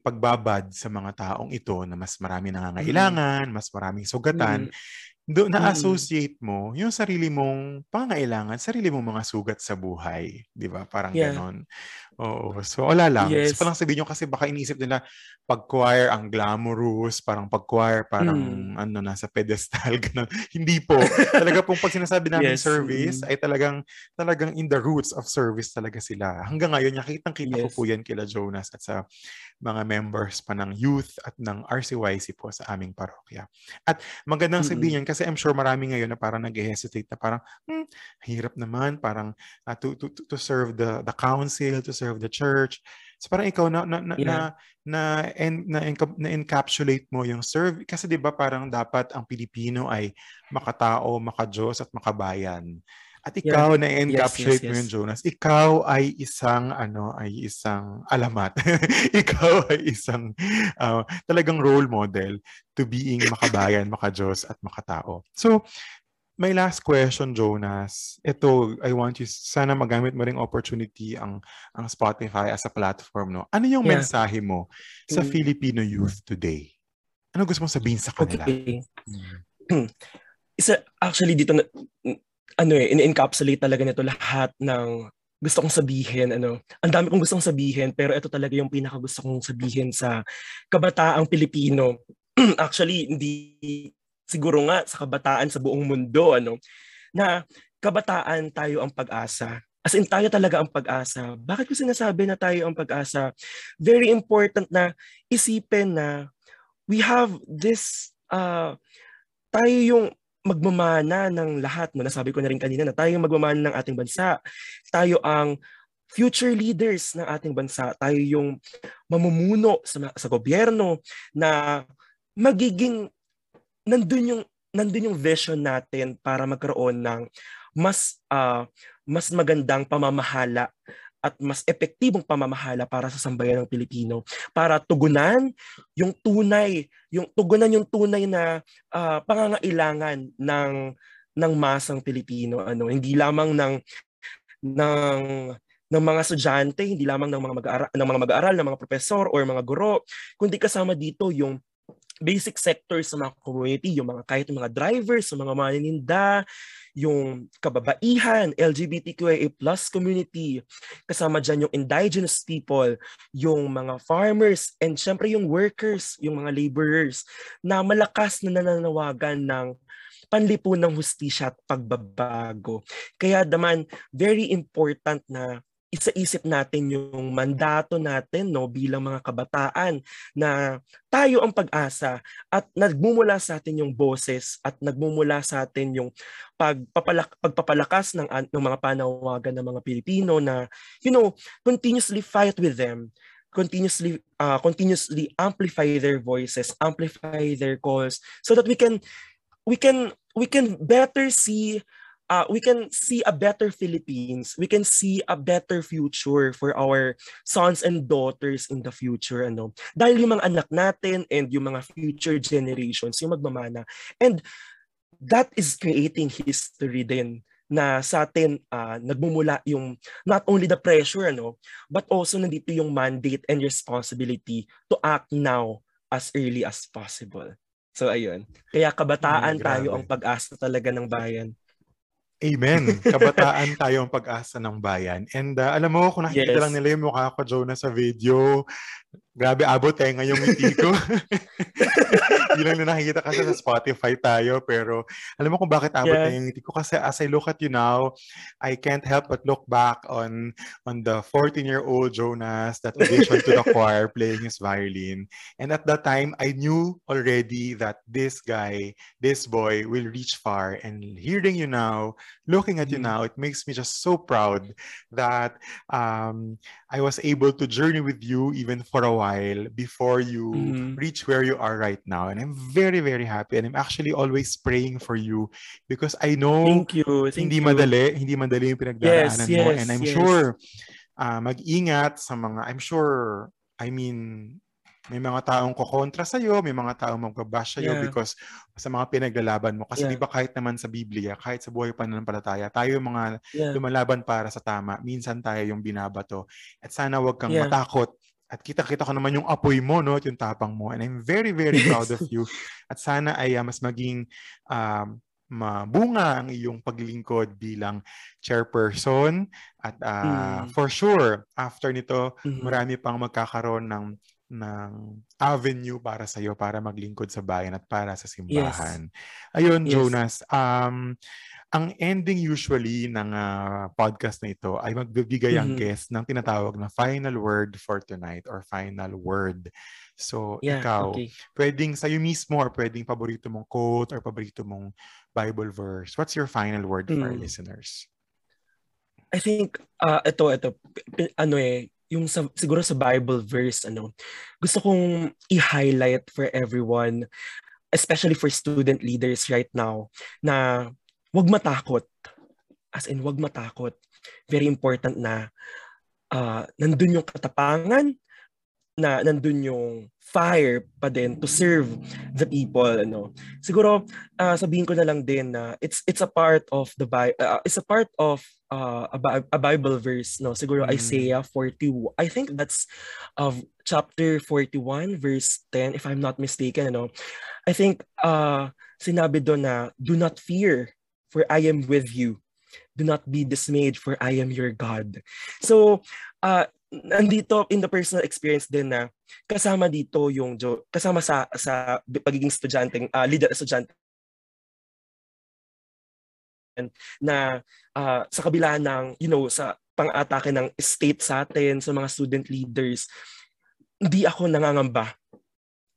pagbabad sa mga taong ito na mas marami nangangailangan, mm-hmm. mas maraming sugatan, mm-hmm do na-associate mo yung sarili mong pangangailangan, sarili mong mga sugat sa buhay, 'di ba? Parang yeah. ganon. Oo. So, wala lang. Yes. So, palang sabihin nyo kasi baka iniisip nila pag choir ang glamorous, parang pag choir parang mm. ano nasa pedestal [LAUGHS] ganun. Hindi po. talaga pong pag sinasabi namin yes. service mm. ay talagang talagang in the roots of service talaga sila. Hanggang ngayon nakitang-kita yes. ko po yan kila Jonas at sa mga members pa ng youth at ng RCYC po sa aming parokya. At magandang mm-hmm. sabihin yan kasi I'm sure marami ngayon na parang nag-hesitate na parang hmm, hirap naman parang uh, to, to, to serve the the council, to serve the church. So parang ikaw na na na yeah. na, na, na, na encapsulate mo yung serve kasi 'di ba parang dapat ang Pilipino ay makatao, makadiyos at makabayan. At ikaw yeah. na encapsulate yes, yes, yes. mo yun, Jonas. Ikaw ay isang ano, ay isang alamat. [LAUGHS] ikaw ay isang uh, talagang role model to being makabayan, makajos at makatao. So, my last question, Jonas. Ito, I want you, sana magamit mo ring opportunity ang, ang Spotify as a platform, no? Ano yung yeah. mensahe mo sa mm. Filipino youth today? Ano gusto mong sabihin sa kanila? Okay. Mm. [CLEARS THROAT] Isa, actually, dito na, ano eh, in-encapsulate talaga nito lahat ng gusto kong sabihin, ano, ang dami kong gustong sabihin, pero ito talaga yung pinaka gusto kong sabihin sa kabataang Pilipino. [CLEARS THROAT] Actually, hindi siguro nga sa kabataan sa buong mundo, ano, na kabataan tayo ang pag-asa. As in, tayo talaga ang pag-asa. Bakit ko sinasabi na tayo ang pag-asa? Very important na isipin na we have this, uh, tayo yung magmamana ng lahat. No? Nasabi ko na rin kanina na tayo yung magmamana ng ating bansa. Tayo ang future leaders ng ating bansa. Tayo yung mamumuno sa, sa gobyerno na magiging nandun yung nandun yung vision natin para magkaroon ng mas uh, mas magandang pamamahala at mas epektibong pamamahala para sa sambayan ng Pilipino. Para tugunan yung tunay yung tugunan yung tunay na uh, pangangailangan ng ng masang Pilipino. Ano hindi lamang ng ng ng mga estudyante hindi lamang ng mga mag-aaral ng mga mag-aaral ng mga profesor or mga guro kundi kasama dito yung basic sectors sa mga community, yung mga kahit yung mga drivers, yung mga maninda, yung kababaihan, LGBTQIA plus community, kasama dyan yung indigenous people, yung mga farmers, and syempre yung workers, yung mga laborers, na malakas na nananawagan ng panlipunang hustisya at pagbabago. Kaya naman, very important na isa-isip natin yung mandato natin no bilang mga kabataan na tayo ang pag-asa at nagmumula sa atin yung boses at nagmumula sa atin yung pagpapalak pagpapalakas ng ng mga panawagan ng mga Pilipino na you know continuously fight with them continuously uh, continuously amplify their voices amplify their calls so that we can we can we can better see uh, we can see a better Philippines. We can see a better future for our sons and daughters in the future. Ano? Dahil yung mga anak natin and yung mga future generations, yung magmamana. And that is creating history din na sa atin uh, nagmumula yung not only the pressure ano but also nandito yung mandate and responsibility to act now as early as possible. So ayun. Kaya kabataan mm, tayo ang pag-asa talaga ng bayan. Amen. Kabataan tayo ang pag-asa ng bayan. And uh, alam mo, kung nakikita yes. lang nila yung mukha ko, Joe, sa video, Grabe, abot eh ngayong ngiti ko. [LAUGHS] Hindi lang na nakikita kasi sa Spotify tayo, pero alam mo kung bakit abot yeah. na yung ngiti ko? Kasi as I look at you now, I can't help but look back on on the 14-year-old Jonas that auditioned to the [LAUGHS] choir playing his violin. And at that time, I knew already that this guy, this boy will reach far. And hearing you now, looking at you mm. now, it makes me just so proud that um, I was able to journey with you even for a while before you mm-hmm. reach where you are right now. And I'm very, very happy. And I'm actually always praying for you because I know Thank you. Thank hindi you. madali, hindi madali yung pinagdaraanan yes, mo. Yes, and I'm yes. sure uh, mag-ingat sa mga, I'm sure, I mean, may mga taong kokontra sa iyo, may mga taong magbabash sa iyo yeah. because sa mga pinaglalaban mo. Kasi yeah. di ba kahit naman sa Biblia, kahit sa buhay pananampalataya, tayo yung mga yeah. lumalaban para sa tama. Minsan tayo yung binabato. At sana wag kang yeah. matakot at kita-kita ko naman yung apoy mo, no? At yung tapang mo. And I'm very, very proud of you. At sana ay uh, mas maging um, mabunga ang iyong paglingkod bilang chairperson. At uh, mm. for sure, after nito, mm-hmm. marami pang magkakaroon ng ng avenue para sa iyo para maglingkod sa bayan at para sa simbahan. Yes. Ayun, yes. Jonas. Um, ang ending usually ng uh, podcast na ito ay magbibigay mm-hmm. ang guest ng tinatawag na final word for tonight or final word. So, yeah, ikaw, okay. pwedeng sa'yo mismo or pwedeng paborito mong quote or paborito mong Bible verse. What's your final word mm. for our mm. listeners? I think, uh, ito, ito, ano eh, yung sa, siguro sa Bible verse, ano, gusto kong i-highlight for everyone, especially for student leaders right now, na wag matakot. As in, wag matakot. Very important na uh, nandun yung katapangan, na nandun yung fire pa din to serve the people ano siguro uh, sabihin ko na lang din na it's it's a part of the uh, it's a part of uh, a, a Bible verse no siguro mm. Isaiah 40 I think that's of uh, chapter 41 verse 10 if I'm not mistaken ano I think uh sinabi doon na do not fear for I am with you. Do not be dismayed, for I am your God. So, uh, nandito in the personal experience din na kasama dito yung kasama sa sa pagiging estudyante, uh, leader estudyante na uh, sa kabila ng you know sa pang-atake ng state sa atin sa mga student leaders hindi ako nangangamba.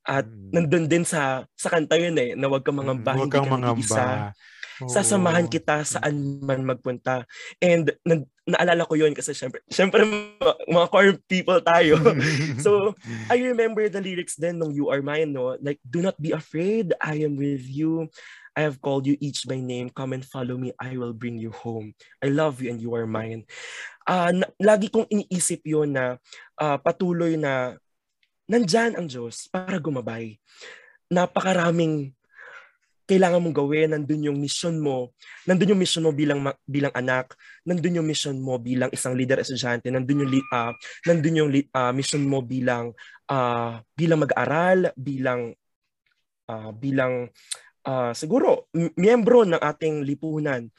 At hmm. nandun din sa sa kanta yun eh na wag kang mangamba hmm, wag kang mangamba Sasamahan kita saan man magpunta. And na- naalala ko yon kasi syempre, syempre mga core people tayo. [LAUGHS] so, I remember the lyrics then nung You Are Mine, no? Like, do not be afraid, I am with you. I have called you each by name. Come and follow me. I will bring you home. I love you and you are mine. Uh, na- lagi kong iniisip yon na uh, patuloy na nandyan ang Diyos para gumabay. Napakaraming kailangan mong gawin, nandun yung mission mo, nandun yung mission mo bilang bilang anak, nandun yung mission mo bilang isang leader estudyante, nandun yung uh, nandun yung uh, mission mo bilang uh, bilang mag-aral, bilang uh, bilang uh, siguro miyembro ng ating lipunan.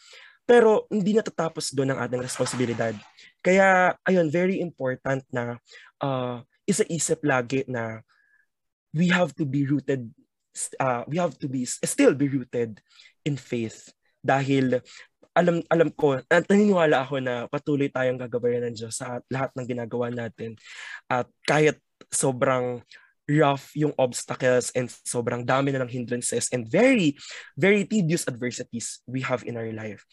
Pero hindi natatapos doon ang ating responsibilidad. Kaya ayun, very important na uh, isa-isip lagi na we have to be rooted uh, we have to be still be rooted in faith dahil alam alam ko at naniniwala ako na patuloy tayong gagabayan ng Diyos sa lahat ng ginagawa natin at kahit sobrang rough yung obstacles and sobrang dami na ng hindrances and very, very tedious adversities we have in our life.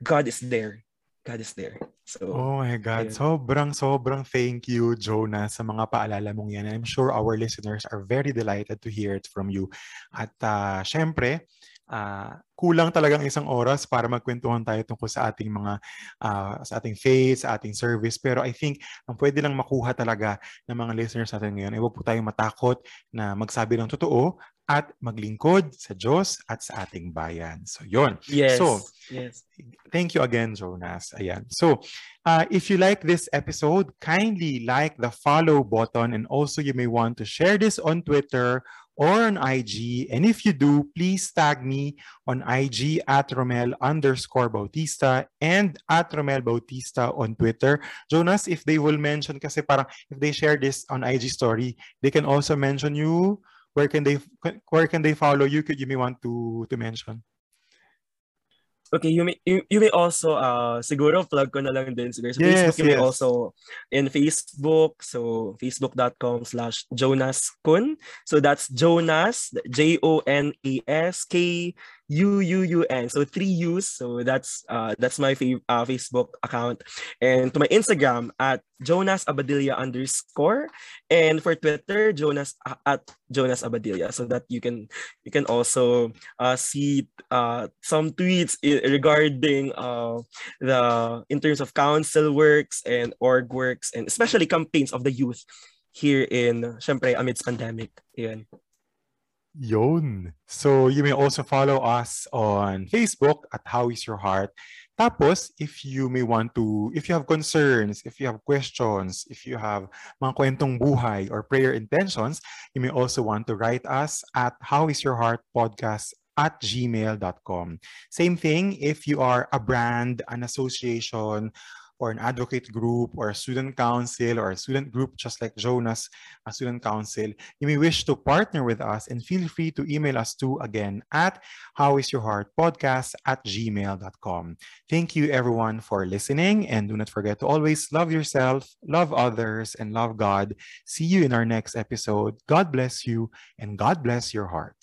God is there. God is there. So, oh my God. Ayun. Sobrang, sobrang thank you, Jonah, sa mga paalala mong yan. I'm sure our listeners are very delighted to hear it from you. At uh, syempre, uh, kulang talagang isang oras para magkwentuhan tayo tungkol sa ating mga uh, sa ating faith, sa ating service. Pero I think ang pwede lang makuha talaga ng mga listeners natin ngayon ay huwag po tayong matakot na magsabi ng totoo at maglingkod sa Diyos at sa ating bayan. So, yon. Yes. So, yes. thank you again, Jonas. Ayan. So, uh, if you like this episode, kindly like the follow button and also you may want to share this on Twitter or on IG. And if you do, please tag me on IG at Romel underscore Bautista and at Romel Bautista on Twitter. Jonas, if they will mention, kasi parang if they share this on IG story, they can also mention you. Where can they where can they follow you? Could you may want to to mention? Okay, you may you, you may also uh siguro plug ko na lang din siguro. So yes, Facebook you yes. may also in Facebook, so facebook.com slash Jonas Kun. So that's Jonas, J O N A S K U U U N. So three U's. So that's uh that's my fa- uh, Facebook account. And to my Instagram at Jonas Abadilla underscore. And for Twitter, Jonas uh, at Jonas Abadilla. So that you can you can also uh, see uh, some tweets regarding uh, the in terms of council works and org works and especially campaigns of the youth here in syempre amidst pandemic. Yon. So you may also follow us on Facebook at How is Your Heart. Tapos, if you may want to, if you have concerns, if you have questions, if you have mga kwentong buhay or prayer intentions, you may also want to write us at How is Your Heart podcast at gmail.com. Same thing if you are a brand, an association, or an advocate group or a student council or a student group, just like Jonas, a student council, you may wish to partner with us and feel free to email us to again at howisyourheartpodcast at gmail.com. Thank you everyone for listening and do not forget to always love yourself, love others, and love God. See you in our next episode. God bless you and God bless your heart.